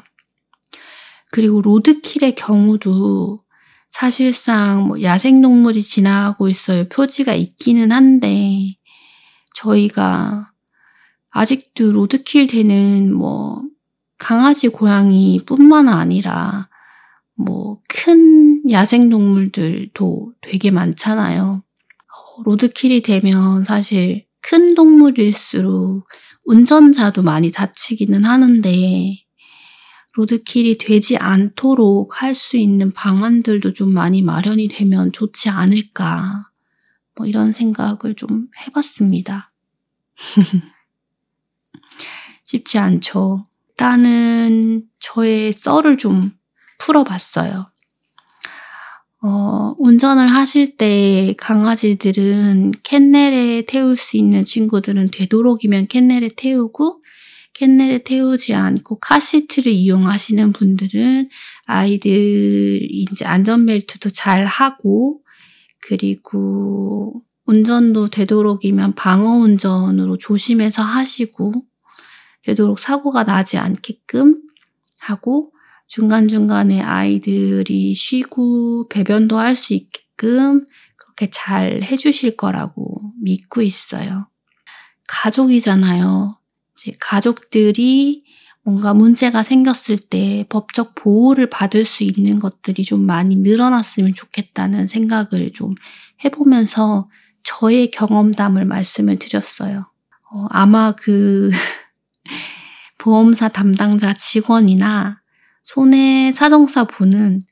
그리고 로드킬의 경우도 사실상 뭐 야생동물이 지나가고 있어요. 표지가 있기는 한데 저희가 아직도 로드킬 되는 뭐 강아지, 고양이 뿐만 아니라 뭐 큰 야생동물들도 되게 많잖아요. 로드킬이 되면 사실 큰 동물일수록 운전자도 많이 다치기는 하는데 로드킬이 되지 않도록 할 수 있는 방안들도 좀 많이 마련이 되면 좋지 않을까. 뭐 이런 생각을 좀 해봤습니다. 쉽지 않죠. 일단은 저의 썰을 좀 풀어봤어요. 어, 운전을 하실 때 강아지들은 캔넬에 태울 수 있는 친구들은 되도록이면 캔넬에 태우고 캔넬에 태우지 않고 카시트를 이용하시는 분들은 아이들 이제 안전벨트도 잘 하고 그리고 운전도 되도록이면 방어 운전으로 조심해서 하시고 되도록 사고가 나지 않게끔 하고 중간중간에 아이들이 쉬고 배변도 할 수 있게끔 그렇게 잘 해주실 거라고 믿고 있어요. 가족이잖아요. 이제 가족들이 뭔가 문제가 생겼을 때 법적 보호를 받을 수 있는 것들이 좀 많이 늘어났으면 좋겠다는 생각을 좀 해보면서 저의 경험담을 말씀을 드렸어요. 어, 아마 그 보험사 담당자 직원이나 손해 사정사 분은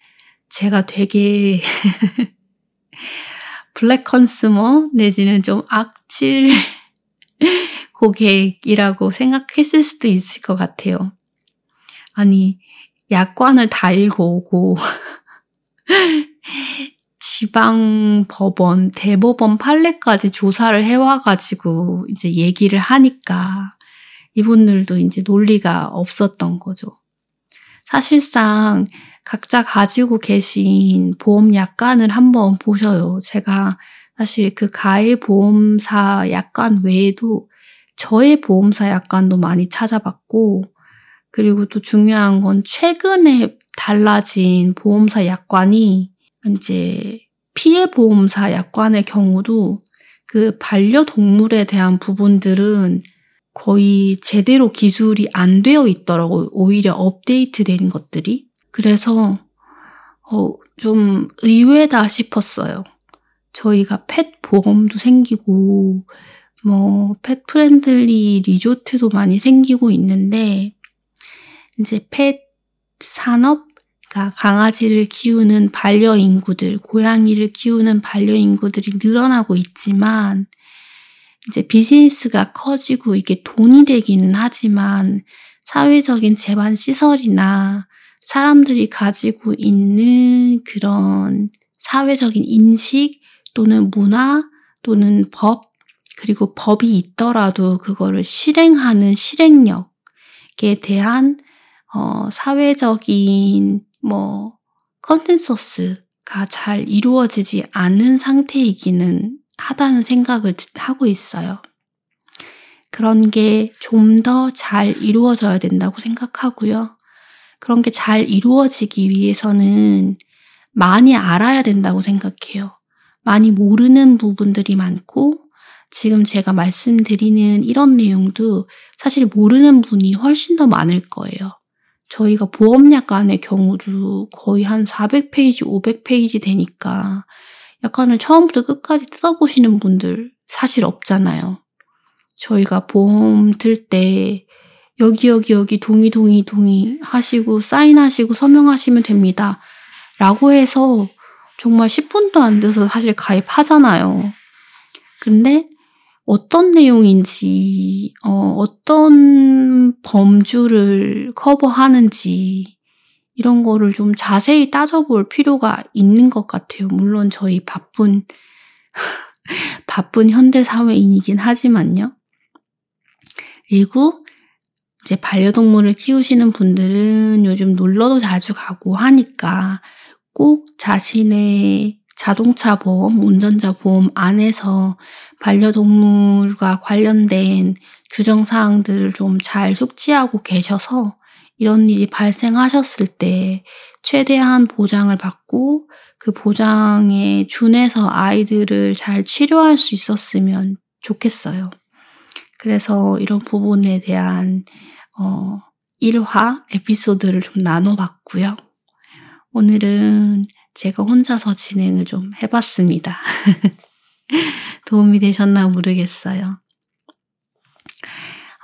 제가 되게 black consumer 내지는 좀 악질 고객이라고 생각했을 수도 있을 것 같아요. 아니, 약관을 다 읽어오고, 지방 법원, 대법원 판례까지 조사를 해와가지고 이제 얘기를 하니까 이분들도 이제 논리가 없었던 거죠. 사실상 각자 가지고 계신 보험 약관을 한번 보셔요. 제가 사실 그 가해 보험사 약관 외에도 저의 보험사 약관도 많이 찾아봤고, 그리고 또 중요한 건 최근에 달라진 보험사 약관이 이제 피해 보험사 약관의 경우도 그 반려동물에 대한 부분들은 거의 제대로 기술이 안 되어 있더라고요. 오히려 업데이트 된 것들이. 그래서, 어, 좀 의외다 싶었어요. 저희가 펫 보험도 생기고, 뭐, pet friendly 리조트도 많이 생기고 있는데, 이제 pet 산업, 그러니까 강아지를 키우는 반려인구들, 고양이를 키우는 반려인구들이 늘어나고 있지만, 이제 비즈니스가 커지고 이게 돈이 되기는 하지만, 사회적인 제반 시설이나 사람들이 가지고 있는 그런 사회적인 인식 또는 문화 또는 법, 그리고 법이 있더라도 그거를 실행하는 실행력에 대한 어, 사회적인 뭐 consensus가 잘 이루어지지 않은 상태이기는 하다는 생각을 하고 있어요. 그런 게 좀 더 잘 이루어져야 된다고 생각하고요. 그런 게 잘 이루어지기 위해서는 많이 알아야 된다고 생각해요. 많이 모르는 부분들이 많고, 지금 제가 말씀드리는 이런 내용도 사실 모르는 분이 훨씬 더 많을 거예요. 저희가 보험약관의 경우도 거의 한 400페이지, 500페이지 되니까 약관을 처음부터 끝까지 뜯어보시는 분들 사실 없잖아요. 저희가 보험 들 때 여기 여기 여기 동의 동의 동의 하시고 사인하시고 서명하시면 됩니다. 라고 해서 정말 10분도 안 돼서 사실 가입하잖아요. 근데 어떤 내용인지, 어, 어떤 범주를 커버하는지, 이런 거를 좀 자세히 따져볼 필요가 있는 것 같아요. 물론 저희 바쁜, 바쁜 현대사회인이긴 하지만요. 그리고 이제 반려동물을 키우시는 분들은 요즘 놀러도 자주 가고 하니까 꼭 자신의 자동차 보험, 운전자 보험 안에서 반려동물과 관련된 규정 사항들을 좀 잘 숙지하고 계셔서 이런 일이 발생하셨을 때 최대한 보장을 받고 그 보장에 준해서 아이들을 잘 치료할 수 있었으면 좋겠어요. 그래서 이런 부분에 대한 어, 1화 에피소드를 좀 나눠봤고요. 오늘은 제가 혼자서 진행을 좀 해봤습니다. 도움이 되셨나 모르겠어요.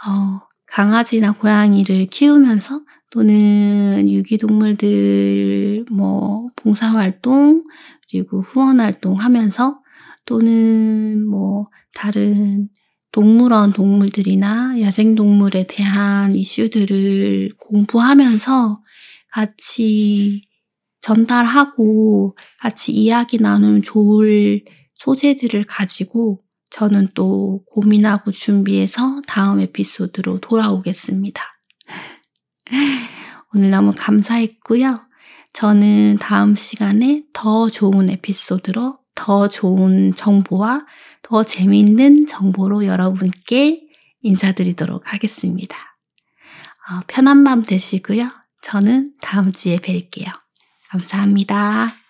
어, 강아지나 고양이를 키우면서 또는 유기동물들 뭐 봉사활동 그리고 후원활동 하면서 또는 뭐 다른 동물원 동물들이나 야생동물에 대한 이슈들을 공부하면서 같이 전달하고 같이 이야기 나누면 좋을 소재들을 가지고 저는 또 고민하고 준비해서 다음 에피소드로 돌아오겠습니다. 오늘 너무 감사했고요. 저는 다음 시간에 더 좋은 에피소드로 더 좋은 정보와 더 재미있는 정보로 여러분께 인사드리도록 하겠습니다. 어, 편한 밤 되시고요. 저는 다음 주에 뵐게요. 감사합니다.